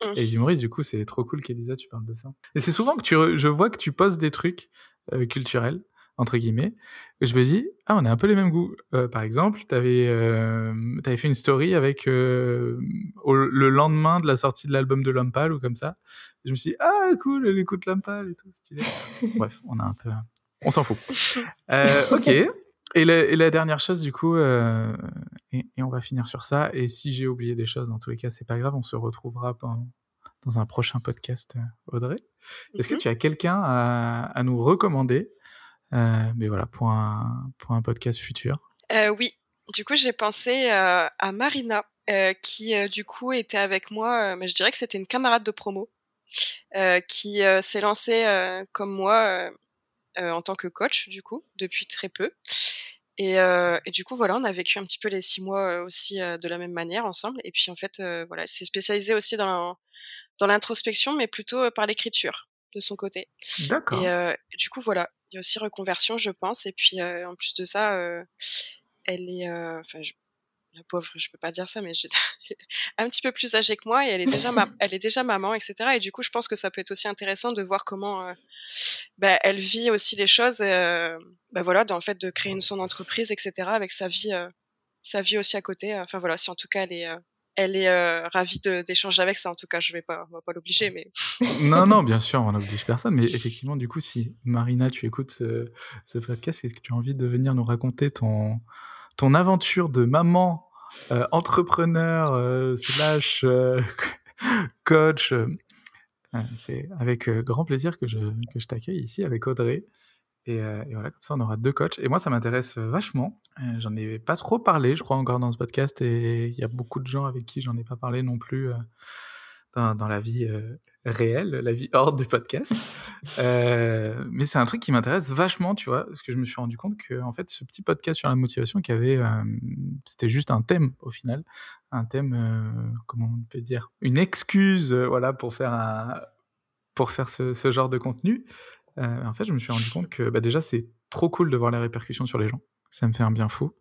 Mm. et l'humorisme. Du coup, c'est trop cool qu'Elisa, tu parles de ça. Et c'est souvent que tu, re- je vois que tu poses des trucs euh, culturels, entre guillemets, je me dis, ah, on a un peu les mêmes goûts. Euh, par exemple, tu avais, fait une story avec euh, au- le lendemain de la sortie de l'album de Lampal ou comme ça. Je me suis dit, ah, cool, elle écoute Lampal et tout, stylé. Bref, on a un peu. On s'en fout. Euh, ok. Et la, et la dernière chose, du coup, euh, et, et on va finir sur ça. Et si j'ai oublié des choses, dans tous les cas, c'est pas grave, on se retrouvera dans, dans un prochain podcast, euh, Audrey. Est-ce que Mhm. tu as quelqu'un à, à nous recommander euh, Mais voilà, pour un, pour un podcast futur. Euh, oui, du coup, j'ai pensé euh, à Marina, euh, qui euh, du coup était avec moi, euh, mais je dirais que c'était une camarade de promo, euh, qui euh, s'est lancée euh, comme moi euh, euh, en tant que coach, du coup, depuis très peu. Et, euh, du coup, voilà, on a vécu un petit peu les six mois euh, aussi euh, de la même manière ensemble. Et puis, en fait, euh, voilà, elle s'est spécialisée aussi dans, dans l'introspection, mais plutôt euh, par l'écriture de son côté. D'accord. Et euh, du coup, voilà, il y a aussi reconversion, je pense. Et puis, euh, en plus de ça, euh, elle est, enfin, je- la pauvre, je peux pas dire ça, mais je, un petit peu plus âgée que moi et elle est déjà, ma- elle est déjà maman, etc. Et du coup, je pense que ça peut être aussi intéressant de voir comment euh, bah, elle vit aussi les choses. Euh, bah, voilà, dans le fait de créer une, son entreprise, etc. Avec sa vie, euh, sa vie aussi à côté. Enfin voilà, si en tout cas elle est, elle est euh, ravie d'échanger avec ça. En tout cas, je vais pas, on va pas l'obliger, mais non, non, bien sûr, on n'oblige personne. Mais effectivement, du coup, si Marina, tu écoutes ce, ce podcast, est-ce que tu as envie de venir nous raconter ton, ton aventure de maman, euh, entrepreneur, euh, slash coach C'est avec grand plaisir que je, que je t'accueille ici avec Audrey. Et, euh, et voilà, comme ça, on aura deux coachs. Et moi, ça m'intéresse vachement. Euh, j'en ai pas trop parlé, je crois, encore dans ce podcast. Et il y a beaucoup de gens avec qui j'en ai pas parlé non plus. euh, dans, dans la vie réelle, la vie hors du podcast. Mais c'est un truc qui m'intéresse vachement, tu vois, parce que je me suis rendu compte que en fait, ce petit podcast sur la motivation qui avait, c'était juste un thème au final, un thème, comment on peut dire, une excuse, voilà, pour faire un, pour faire ce, ce genre de contenu. Euh, en fait, je me suis rendu compte que bah, déjà, c'est trop cool de voir les répercussions sur les gens. Ça me fait un bien fou.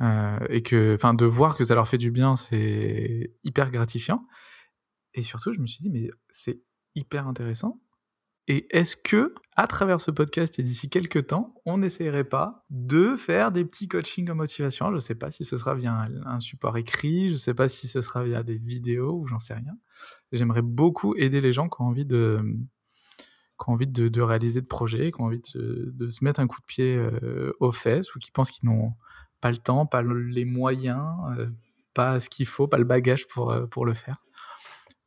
Euh, et que, enfin, de voir que ça leur fait du bien, c'est hyper gratifiant. Et surtout, je me suis dit, mais c'est hyper intéressant. Et est-ce que, à travers ce podcast et d'ici quelques temps, on n'essayerait pas de faire des petits coachings en motivation? Je ne sais pas si ce sera via un, un support écrit, je ne sais pas si ce sera via des vidéos ou j'en sais rien. J'aimerais beaucoup aider les gens qui ont envie de, qui ont envie de, de réaliser de projets, qui ont envie de, de, se mettre un coup de pied euh, aux fesses ou qui pensent qu'ils n'ont pas le temps, pas les moyens. Euh, pas ce qu'il faut, pas le bagage pour, pour le faire.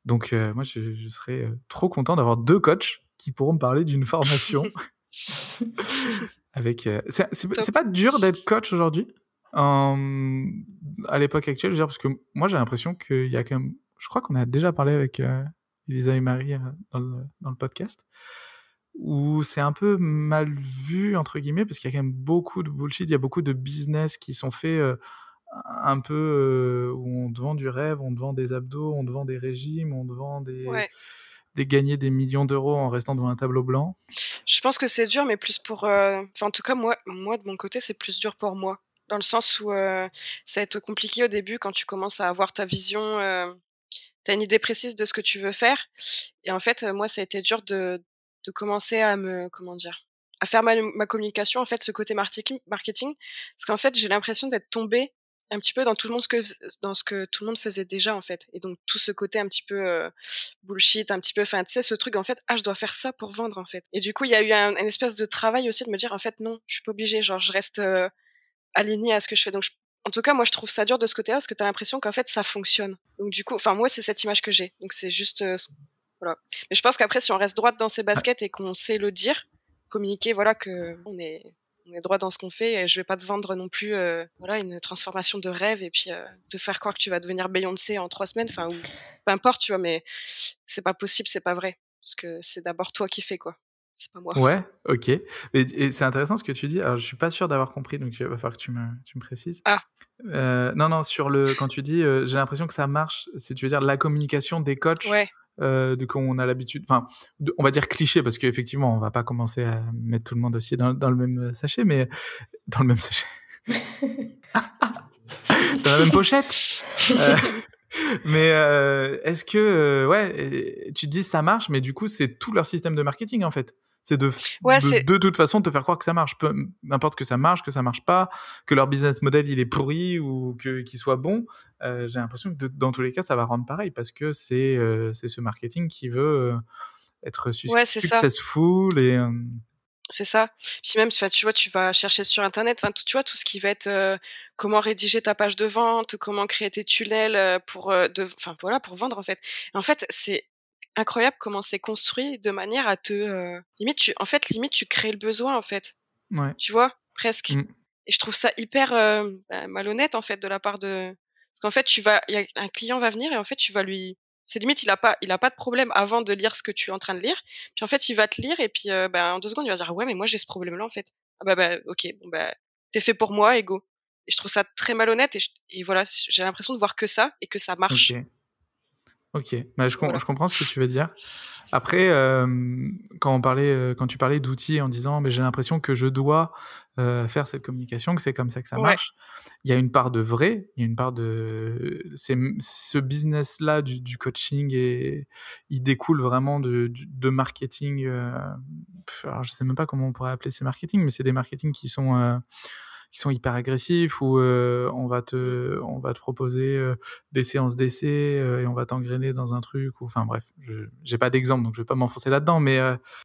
Donc, moi, je, je serais trop content d'avoir deux coachs qui pourront me parler d'une formation. Avec, c'est pas dur d'être coach aujourd'hui à l'époque actuelle, je veux dire, parce que moi j'ai l'impression qu'il y a quand même, je crois qu'on a déjà parlé avec Elisa et Marie dans le, dans, le, podcast, où c'est un peu mal vu, entre guillemets, parce qu'il y a quand même beaucoup de bullshit, il y a beaucoup de business qui sont faits un peu où on te vend du rêve, on te vend des abdos, on te vend des régimes, on te vend des, des gagner des millions d'euros en restant devant un tableau blanc. Je pense que c'est dur, mais plus pour. Enfin, en tout cas, moi, moi de mon côté, c'est plus dur pour moi dans le sens où ça va être compliqué au début quand tu commences à avoir ta vision, tu as une idée précise de ce que tu veux faire. Et en fait, moi, ça a été dur de, de commencer à me, comment dire, à faire ma, ma, communication, en fait, ce côté marketing, parce qu'en fait, j'ai l'impression d'être tombée un petit peu dans tout le monde ce que dans ce que tout le monde faisait déjà en fait et donc tout ce côté un petit peu bullshit un petit peu enfin tu sais ce truc en fait ah je dois faire ça pour vendre en fait et du coup il y a eu un, espèce de travail aussi de me dire en fait non je suis pas obligée genre je reste aligné à ce que je fais. Donc, en tout cas, moi, je trouve ça dur de ce côté-là parce que tu as l'impression qu'en fait, ça fonctionne. Donc, du coup, enfin, moi, c'est cette image que j'ai. Donc, c'est juste. Euh, voilà. Mais je pense qu'après, si on reste droite dans ses baskets et qu'on sait le dire, communiquer, voilà, que on est, on est droit dans ce qu'on fait et je vais pas te vendre non plus, euh, voilà, une transformation de rêve et puis euh, te faire croire que tu vas devenir Beyoncé en trois semaines, enfin, ou peu importe, tu vois, mais c'est pas possible, c'est pas vrai. Parce que c'est d'abord toi qui fais, quoi c'est pas moi. Ouais, ok. Et, c'est intéressant ce que tu dis. Alors, je suis pas sûr d'avoir compris, donc il va falloir que tu me, tu me précises. Ah. Euh, non, non, sur le, quand tu dis, euh, j'ai l'impression que ça marche, si tu veux dire la communication des coachs, ouais. euh, de quand on a l'habitude, enfin, on va dire cliché, parce qu'effectivement, on va pas commencer à mettre tout le monde aussi dans, dans le même sachet, mais dans le même sachet. dans la même pochette. Euh, mais euh, est-ce que, ouais, tu te dis ça marche, mais du coup, c'est tout leur système de marketing en fait c'est de, de, toute façon te faire croire que ça marche, peu importe que ça marche, que ça marche pas, que leur business model il est pourri ou que qu'il soit bon. Euh, j'ai l'impression que dans tous les cas ça va rendre pareil parce que c'est euh, c'est ce marketing qui veut euh, être ouais, successful et c'est ça. Puis même, tu vois, tu vas chercher sur Internet, enfin, tu vois, tout ce qui va être comment rédiger ta page de vente, comment créer tes tunnels pour, de, enfin, voilà, pour vendre en fait. en fait, c'est incroyable comment c'est construit de manière à te euh, limite tu en fait limite tu crées le besoin en fait. Ouais. tu vois presque. Mmh. et je trouve ça hyper euh, bah, malhonnête en fait de la part de parce qu'en fait tu vas y a un client va venir et en fait tu vas lui c'est limite il a pas il a pas de problème avant de lire ce que tu es en train de lire. Puis en fait il va te lire et puis euh, bah, en deux secondes il va dire ouais mais moi j'ai ce problème là en fait. Ah bah bah ok bon bah t'es fait pour moi ego. Et je trouve ça très malhonnête et, et voilà j'ai l'impression de voir que ça et que ça marche Ok, bah, je, je, comprends ce que tu veux dire. Après, euh, quand, on parlait, euh, quand tu parlais d'outils en disant mais j'ai l'impression que je dois euh, faire cette communication, que c'est comme ça que ça marche, il y a une part de vrai, il y a une part de. Ce business-là du, du, coaching, et, il découle vraiment de, de marketing. alors je sais même pas comment on pourrait appeler ces marketing, mais c'est des marketing qui sont qui sont hyper agressifs où euh, on va te on va te proposer euh, des séances d'essai euh, et on va t'engrainer dans un truc ou enfin bref je j'ai pas d'exemple donc je vais pas m'enfoncer là-dedans mais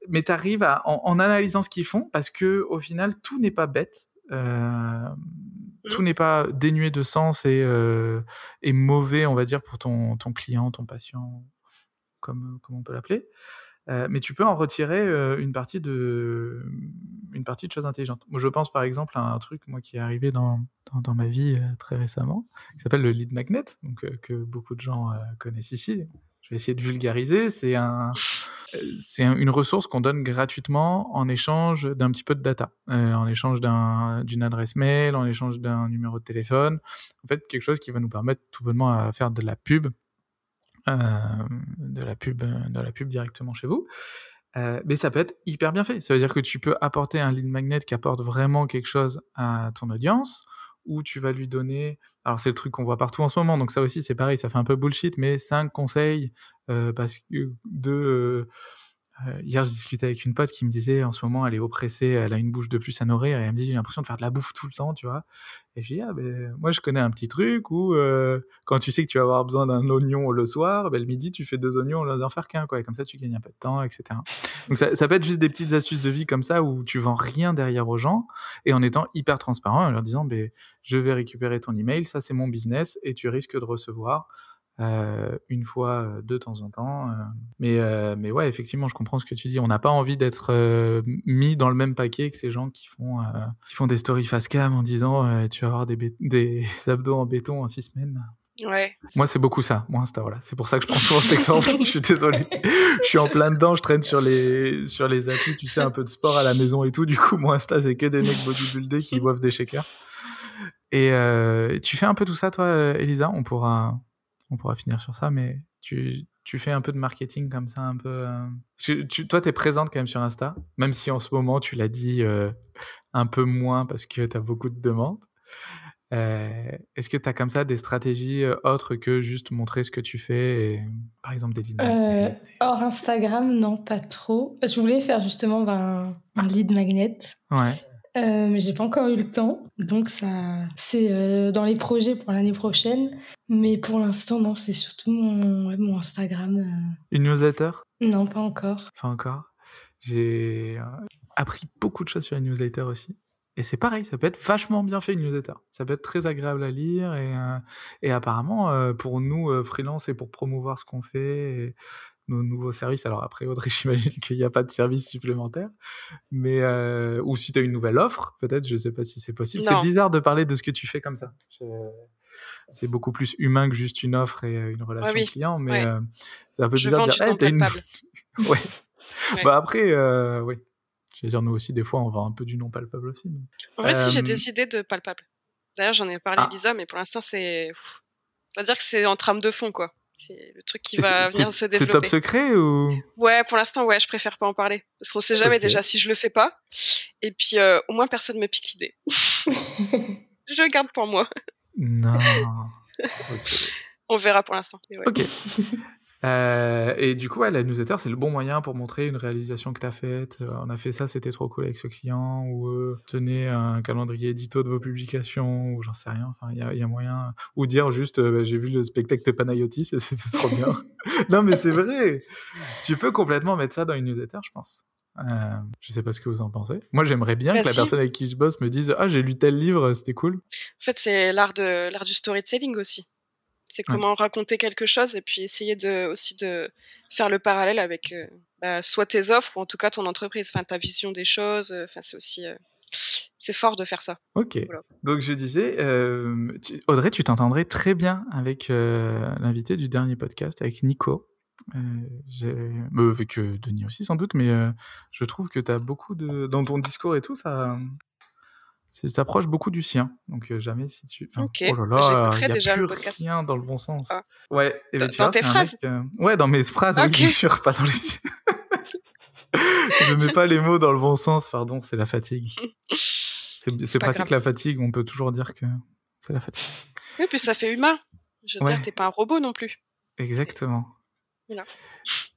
mais t'arrives à en, en, analysant ce qu'ils font parce que au final tout n'est pas bête tout mmh. n'est pas dénué de sens et, et mauvais on va dire pour ton ton client ton patient comme comme on peut l'appeler euh, mais tu peux en retirer euh, une partie de une partie de choses intelligentes. Moi, je pense par exemple à un truc moi qui est arrivé dans dans, ma vie euh, très récemment, qui s'appelle le lead magnet, donc que beaucoup de gens connaissent ici. Je vais essayer de vulgariser. C'est un c'est une ressource qu'on donne gratuitement en échange d'un petit peu de data, en échange d'une adresse mail, en échange d'un numéro de téléphone. En fait, quelque chose qui va nous permettre tout bonnement à faire de la pub de la pub, de la pub directement chez vous. Euh, mais ça peut être hyper bien fait. Ça veut dire que tu peux apporter un lead magnet qui apporte vraiment quelque chose à ton audience, ou tu vas lui donner. Alors c'est le truc qu'on voit partout en ce moment, donc ça aussi c'est pareil, ça fait un peu bullshit, mais cinq conseils euh, parce que de euh, hier, je discutais avec une pote qui me disait en ce moment, elle est oppressée, elle a une bouche de plus à nourrir, et elle me dit, j'ai l'impression de faire de la bouffe tout le temps, tu vois. Et je dis, ah, ben, moi, je connais un petit truc où, euh, quand tu sais que tu vas avoir besoin d'un oignon le soir, ben, le midi, tu fais deux oignons lieu d'en faire qu'un, quoi. Et comme ça, tu gagnes un peu de temps, etc. Donc, ça, ça, peut être juste des petites astuces de vie comme ça où tu vends rien derrière aux gens et en étant hyper transparent, en leur disant, ben, je vais récupérer ton email, ça, c'est mon business et tu risques de recevoir euh, une fois euh, de temps en temps. Euh. Mais, mais ouais, effectivement, je comprends ce que tu dis. On n'a pas envie d'être mis dans le même paquet que ces gens qui font, qui font des stories face cam en disant tu vas avoir des, des abdos en béton en six semaines. Ouais. Moi, c'est beaucoup ça. Moi, Insta, voilà. C'est pour ça que je prends souvent cet exemple. je suis désolé. je suis en plein dedans. Je traîne sur les, sur les applis, tu sais, un peu de sport à la maison et tout. Du coup, moi, Insta, c'est que des mecs bodybuildés qui boivent des shakers. Et euh, tu fais un peu tout ça, toi, Elisa? On pourra, on pourra finir sur ça, mais tu, tu fais un peu de marketing comme ça, un peu. Euh... Tu, toi, tu es présente quand même sur Insta, même si en ce moment, tu l'as dit euh, un peu moins parce que tu as beaucoup de demandes. Euh, Est-ce que tu as comme ça des stratégies autres que juste montrer ce que tu fais, et, par exemple des lead euh, Hors Instagram, non, pas trop. Je voulais faire justement ben, un lead magnet. Ouais. Euh, mais j'ai pas encore eu le temps, donc ça, c'est euh, dans les projets pour l'année prochaine. Mais pour l'instant, non, c'est surtout mon, ouais, mon Instagram. Euh... Une newsletter? Non, pas encore. Pas encore. J'ai appris beaucoup de choses sur une newsletter aussi. Et c'est pareil, ça peut être vachement bien fait une newsletter. Ça peut être très agréable à lire et, euh, et apparemment pour nous freelance et pour promouvoir ce qu'on fait, nos nouveaux services. Alors après, Audrey, j'imagine qu'il n'y a pas de service supplémentaire. Mais, euh, ou si tu as une nouvelle offre, peut-être, je ne sais pas si c'est possible. C'est bizarre de parler de ce que tu fais comme ça. Je... C'est beaucoup plus humain que juste une offre et une relation oui. client, mais ouais. euh, c'est un peu bizarre de dire, hey, t'as une... ouais. ouais. Bah après, euh, oui. Je veux dire, nous aussi, des fois, on vend un peu du non palpable aussi. Mais... En vrai, si j'ai des idées de palpable. D'ailleurs, j'en ai parlé à Lisa, mais pour l'instant, c'est. On va dire que c'est en trame de fond, quoi. C'est le truc qui va venir se développer. C'est top secret ou? Ouais, pour l'instant, ouais, je préfère pas en parler parce qu'on sait jamais okay. déjà si je le fais pas. Et puis euh, au moins personne me pique l'idée. je garde pour moi. Non. Okay. On verra pour l'instant. Ouais. Ok. Euh, et du coup, ouais, la newsletter, c'est le bon moyen pour montrer une réalisation que tu as faite. Euh, on a fait ça, c'était trop cool avec ce client. Ou euh, tenez un calendrier édito de vos publications, ou j'en sais rien. Enfin, il y, y, a moyen. Ou dire juste, bah, j'ai vu le spectacle de Panayotis et c'était trop bien. non, mais c'est vrai. Tu peux complètement mettre ça dans une newsletter, je pense. Euh, je sais pas ce que vous en pensez. Moi, j'aimerais bien bah que la personne avec qui je bosse me dise Ah, j'ai lu tel livre, c'était cool. En fait, c'est l'art de l'art du storytelling aussi. C'est comment ouais. raconter quelque chose et puis essayer de, aussi de faire le parallèle avec euh, bah, soit tes offres ou en tout cas ton entreprise, enfin ta vision des choses. Enfin, c'est aussi euh, c'est fort de faire ça. Ok. Voilà. Donc je disais, euh, tu, Audrey, tu t'entendrais très bien avec euh, l'invité du dernier podcast, avec Nico. Euh, avec Denis aussi sans doute, mais je trouve que tu as beaucoup de dans ton discours et tout ça s'approche beaucoup du sien. Donc euh, jamais si tu. Enfin, ok. Oh là là, il y a déjà plus le podcast. rien dans le bon sens. Ah. Ouais. Et dans, tes phrases. Mec, euh... Ouais, dans mes phrases, okay. oui, bien sûr, pas dans les. Je mets pas les mots dans le bon sens. Pardon, c'est la fatigue. C'est pratique grave. la fatigue. On peut toujours dire que c'est la fatigue. Oui, puis ça fait humain. Je veux ouais. dire, t'es pas un robot non plus. Exactement. Voilà.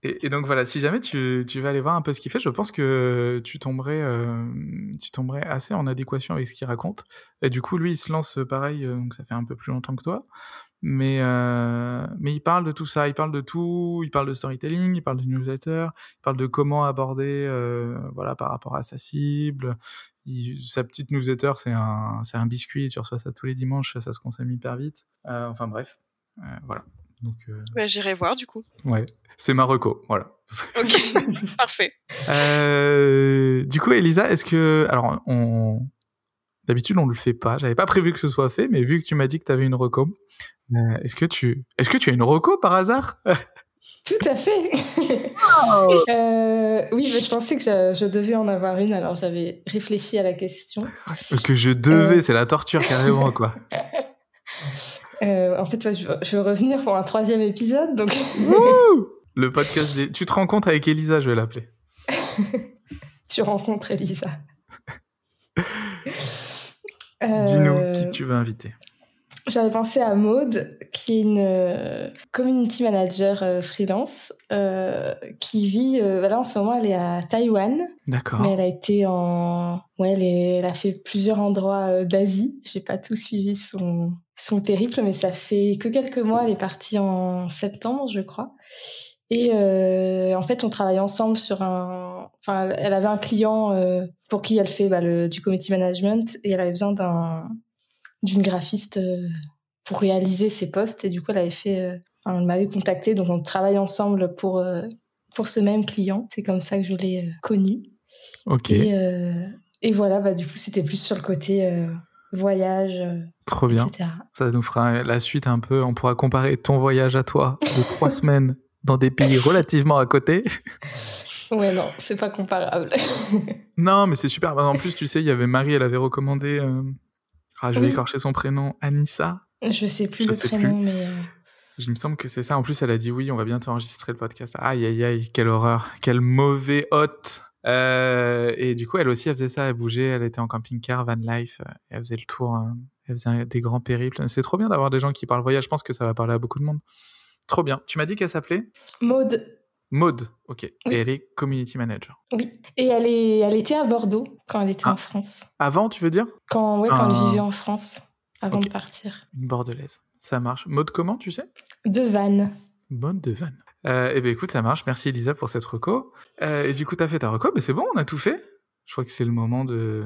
Et, donc voilà, si jamais tu, tu, vas aller voir un peu ce qu'il fait, je pense que tu tomberais, euh, tu tomberais assez en adéquation avec ce qu'il raconte. Et du coup, lui, il se lance pareil, euh, donc ça fait un peu plus longtemps que toi. Mais, euh, mais il parle de tout ça, il parle de tout, il parle de storytelling, il parle de newsletter, il parle de comment aborder voilà, par rapport à sa cible. Sa petite newsletter, c'est un, un biscuit, tu reçois ça tous les dimanches, ça se consomme hyper vite. Enfin bref, voilà. Donc, euh... ouais, j'irai voir du coup. Ouais, c'est ma reco, voilà. Ok, parfait. Euh, du coup, Elisa, est-ce que, alors, on, d'habitude on le fait pas. J'avais pas prévu que ce soit fait, mais vu que tu m'as dit que tu avais une reco, euh, est-ce que tu, est-ce que tu as une reco par hasard? Tout à fait. Oh euh, oui, mais je pensais que je, je, devais en avoir une, alors j'avais réfléchi à la question. Que je devais, c'est la torture carrément, quoi. Euh, en fait, ouais, je, je, veux revenir pour un troisième épisode. Donc... le podcast. Des... Tu te compte avec Elisa, je vais l'appeler. tu rencontres Elisa. Dis-nous euh... qui tu veux inviter. J'avais pensé à Maude, qui est une euh, community manager euh, freelance, euh, qui vit, là en ce moment elle est à Taïwan. D'accord. Mais elle a été en, ouais, elle, elle a fait plusieurs endroits d'Asie. J'ai pas tout suivi son son périple, mais ça fait que quelques mois. Elle est partie en septembre, je crois. Et en fait, on travaille ensemble sur un. Enfin, elle avait un client pour qui elle fait bah, le, du community management et elle avait besoin d'un d'une graphiste euh, pour réaliser ses postes. Et du coup, elle avait fait, euh, elle m'avait contacté, donc on travaille ensemble pour, euh, pour ce même client. C'est comme ça que je l'ai connu. Ok. Et, et, voilà, bah, du coup, c'était plus sur le côté voyage. Trop bien. Ça nous fera la suite un peu. On pourra comparer ton voyage à toi de trois semaines dans des pays relativement à côté. Ouais, non, c'est pas comparable. non, mais c'est super. En plus, tu sais, il y avait Marie, elle avait recommandé ah, je vais écorcher son prénom. Anissa Je sais plus le prénom, mais. Euh, il me semble que c'est ça. En plus, elle a dit oui, on va bientôt enregistrer le podcast. Aïe, aïe, aïe, quelle horreur. Quel mauvais hôte. Euh, et du coup, elle aussi, elle faisait ça. Elle bougeait, elle était en camping-car, van life. Euh, elle faisait le tour. Elle faisait des grands périples. C'est trop bien d'avoir des gens qui parlent voyage. Je pense que ça va parler à beaucoup de monde. Trop bien. Tu m'as dit qu'elle s'appelait? Maude. Maude, ok. Et elle est community manager. Oui. Et elle, est, elle était à Bordeaux quand elle était en ah. France. Avant, tu veux dire? Quand, ouais, quand elle ah. vivait en France, avant de partir. Une bordelaise. Ça marche. Maude comment, tu sais? De Vannes. Maude de Vannes. Euh, eh bien, écoute, ça marche. Merci, Elisa, pour cette reco. Euh, et du coup, tu as fait ta reco. Mais c'est bon, on a tout fait. Je crois que c'est le moment de,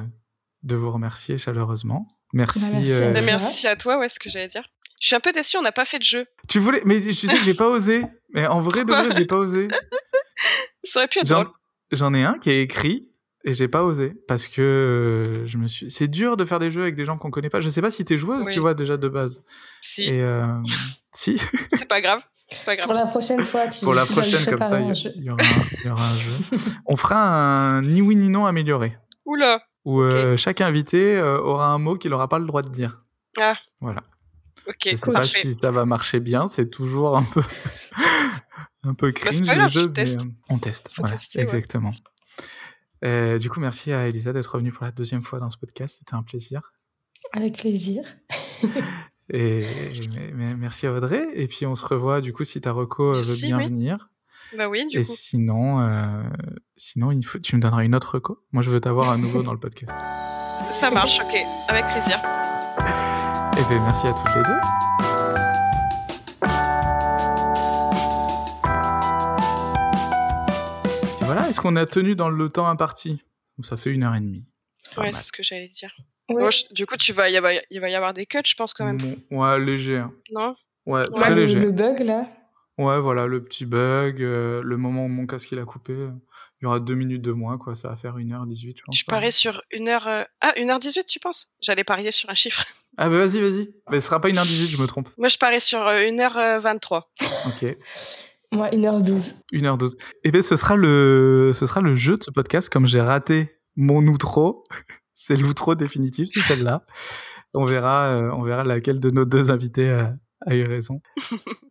de vous remercier chaleureusement. Merci. Merci, à euh, merci, à toi, ouais, ce que j'allais dire. Je suis un peu déçue, on n'a pas fait de jeu. Tu voulais, mais tu sais que j'ai pas osé. Mais en vrai, de vrai, j'ai pas osé. Ça aurait pu être drôle. J'en ai un qui est écrit et j'ai pas osé parce que euh, je me suis. C'est dur de faire des jeux avec des gens qu'on connaît pas. Je sais pas si t'es joueuse, tu vois déjà de base. Si. Et euh... si. C'est pas grave. C'est pas grave. Pour la prochaine fois, tu Pour la prochaine, comme ça, il y, aura un, jeu. On fera un ni oui ni non amélioré. Oula. Où euh, chaque invité euh, aura un mot qu'il n'aura pas le droit de dire. Ah. Voilà. Ok, Je sais pas si ça va marcher bien, c'est toujours un peu, un peu bah, cringe le jeu, mais euh, on teste. voilà, exactement. Euh, du coup, merci à Elisa d'être revenue pour la deuxième fois dans ce podcast. C'était un plaisir. Avec plaisir. et, merci à Audrey. Et puis on se revoit du coup si ta reco euh, veut bien venir. Bah oui, du et coup. sinon, sinon il faut, tu me donneras une autre reco. Moi, je veux t'avoir à nouveau dans le podcast. Ça marche, ok, avec plaisir. Et eh bien, merci à toutes les deux. voilà, est-ce qu'on a tenu dans le temps imparti? Ça fait une heure et demie? Ouais, c'est ce que j'allais dire. du coup, tu vas, il, va, y avoir des cuts, je pense, quand même. Ouais, léger. Hein. Non? Ouais, très léger. Le bug, là? Ouais, voilà, le petit bug, euh, le moment où mon casque il a coupé. Il y aura deux minutes de moins, quoi. Ça va faire 1h18, je pense. Je parie sur 1h... Euh, ah, 1h18, tu penses? J'allais parier sur un chiffre. Ah bah vas-y, vas-y. Mais ce sera pas 1h18, je me trompe. Moi, je parais sur 1h23. Euh, ok. Moi, 1h12. 1h12. Eh bien, ce sera, le... ce sera le jeu de ce podcast, comme j'ai raté mon outro. c'est l'outro définitif, c'est celle-là. On verra, euh, on verra laquelle de nos deux invités a, a eu raison.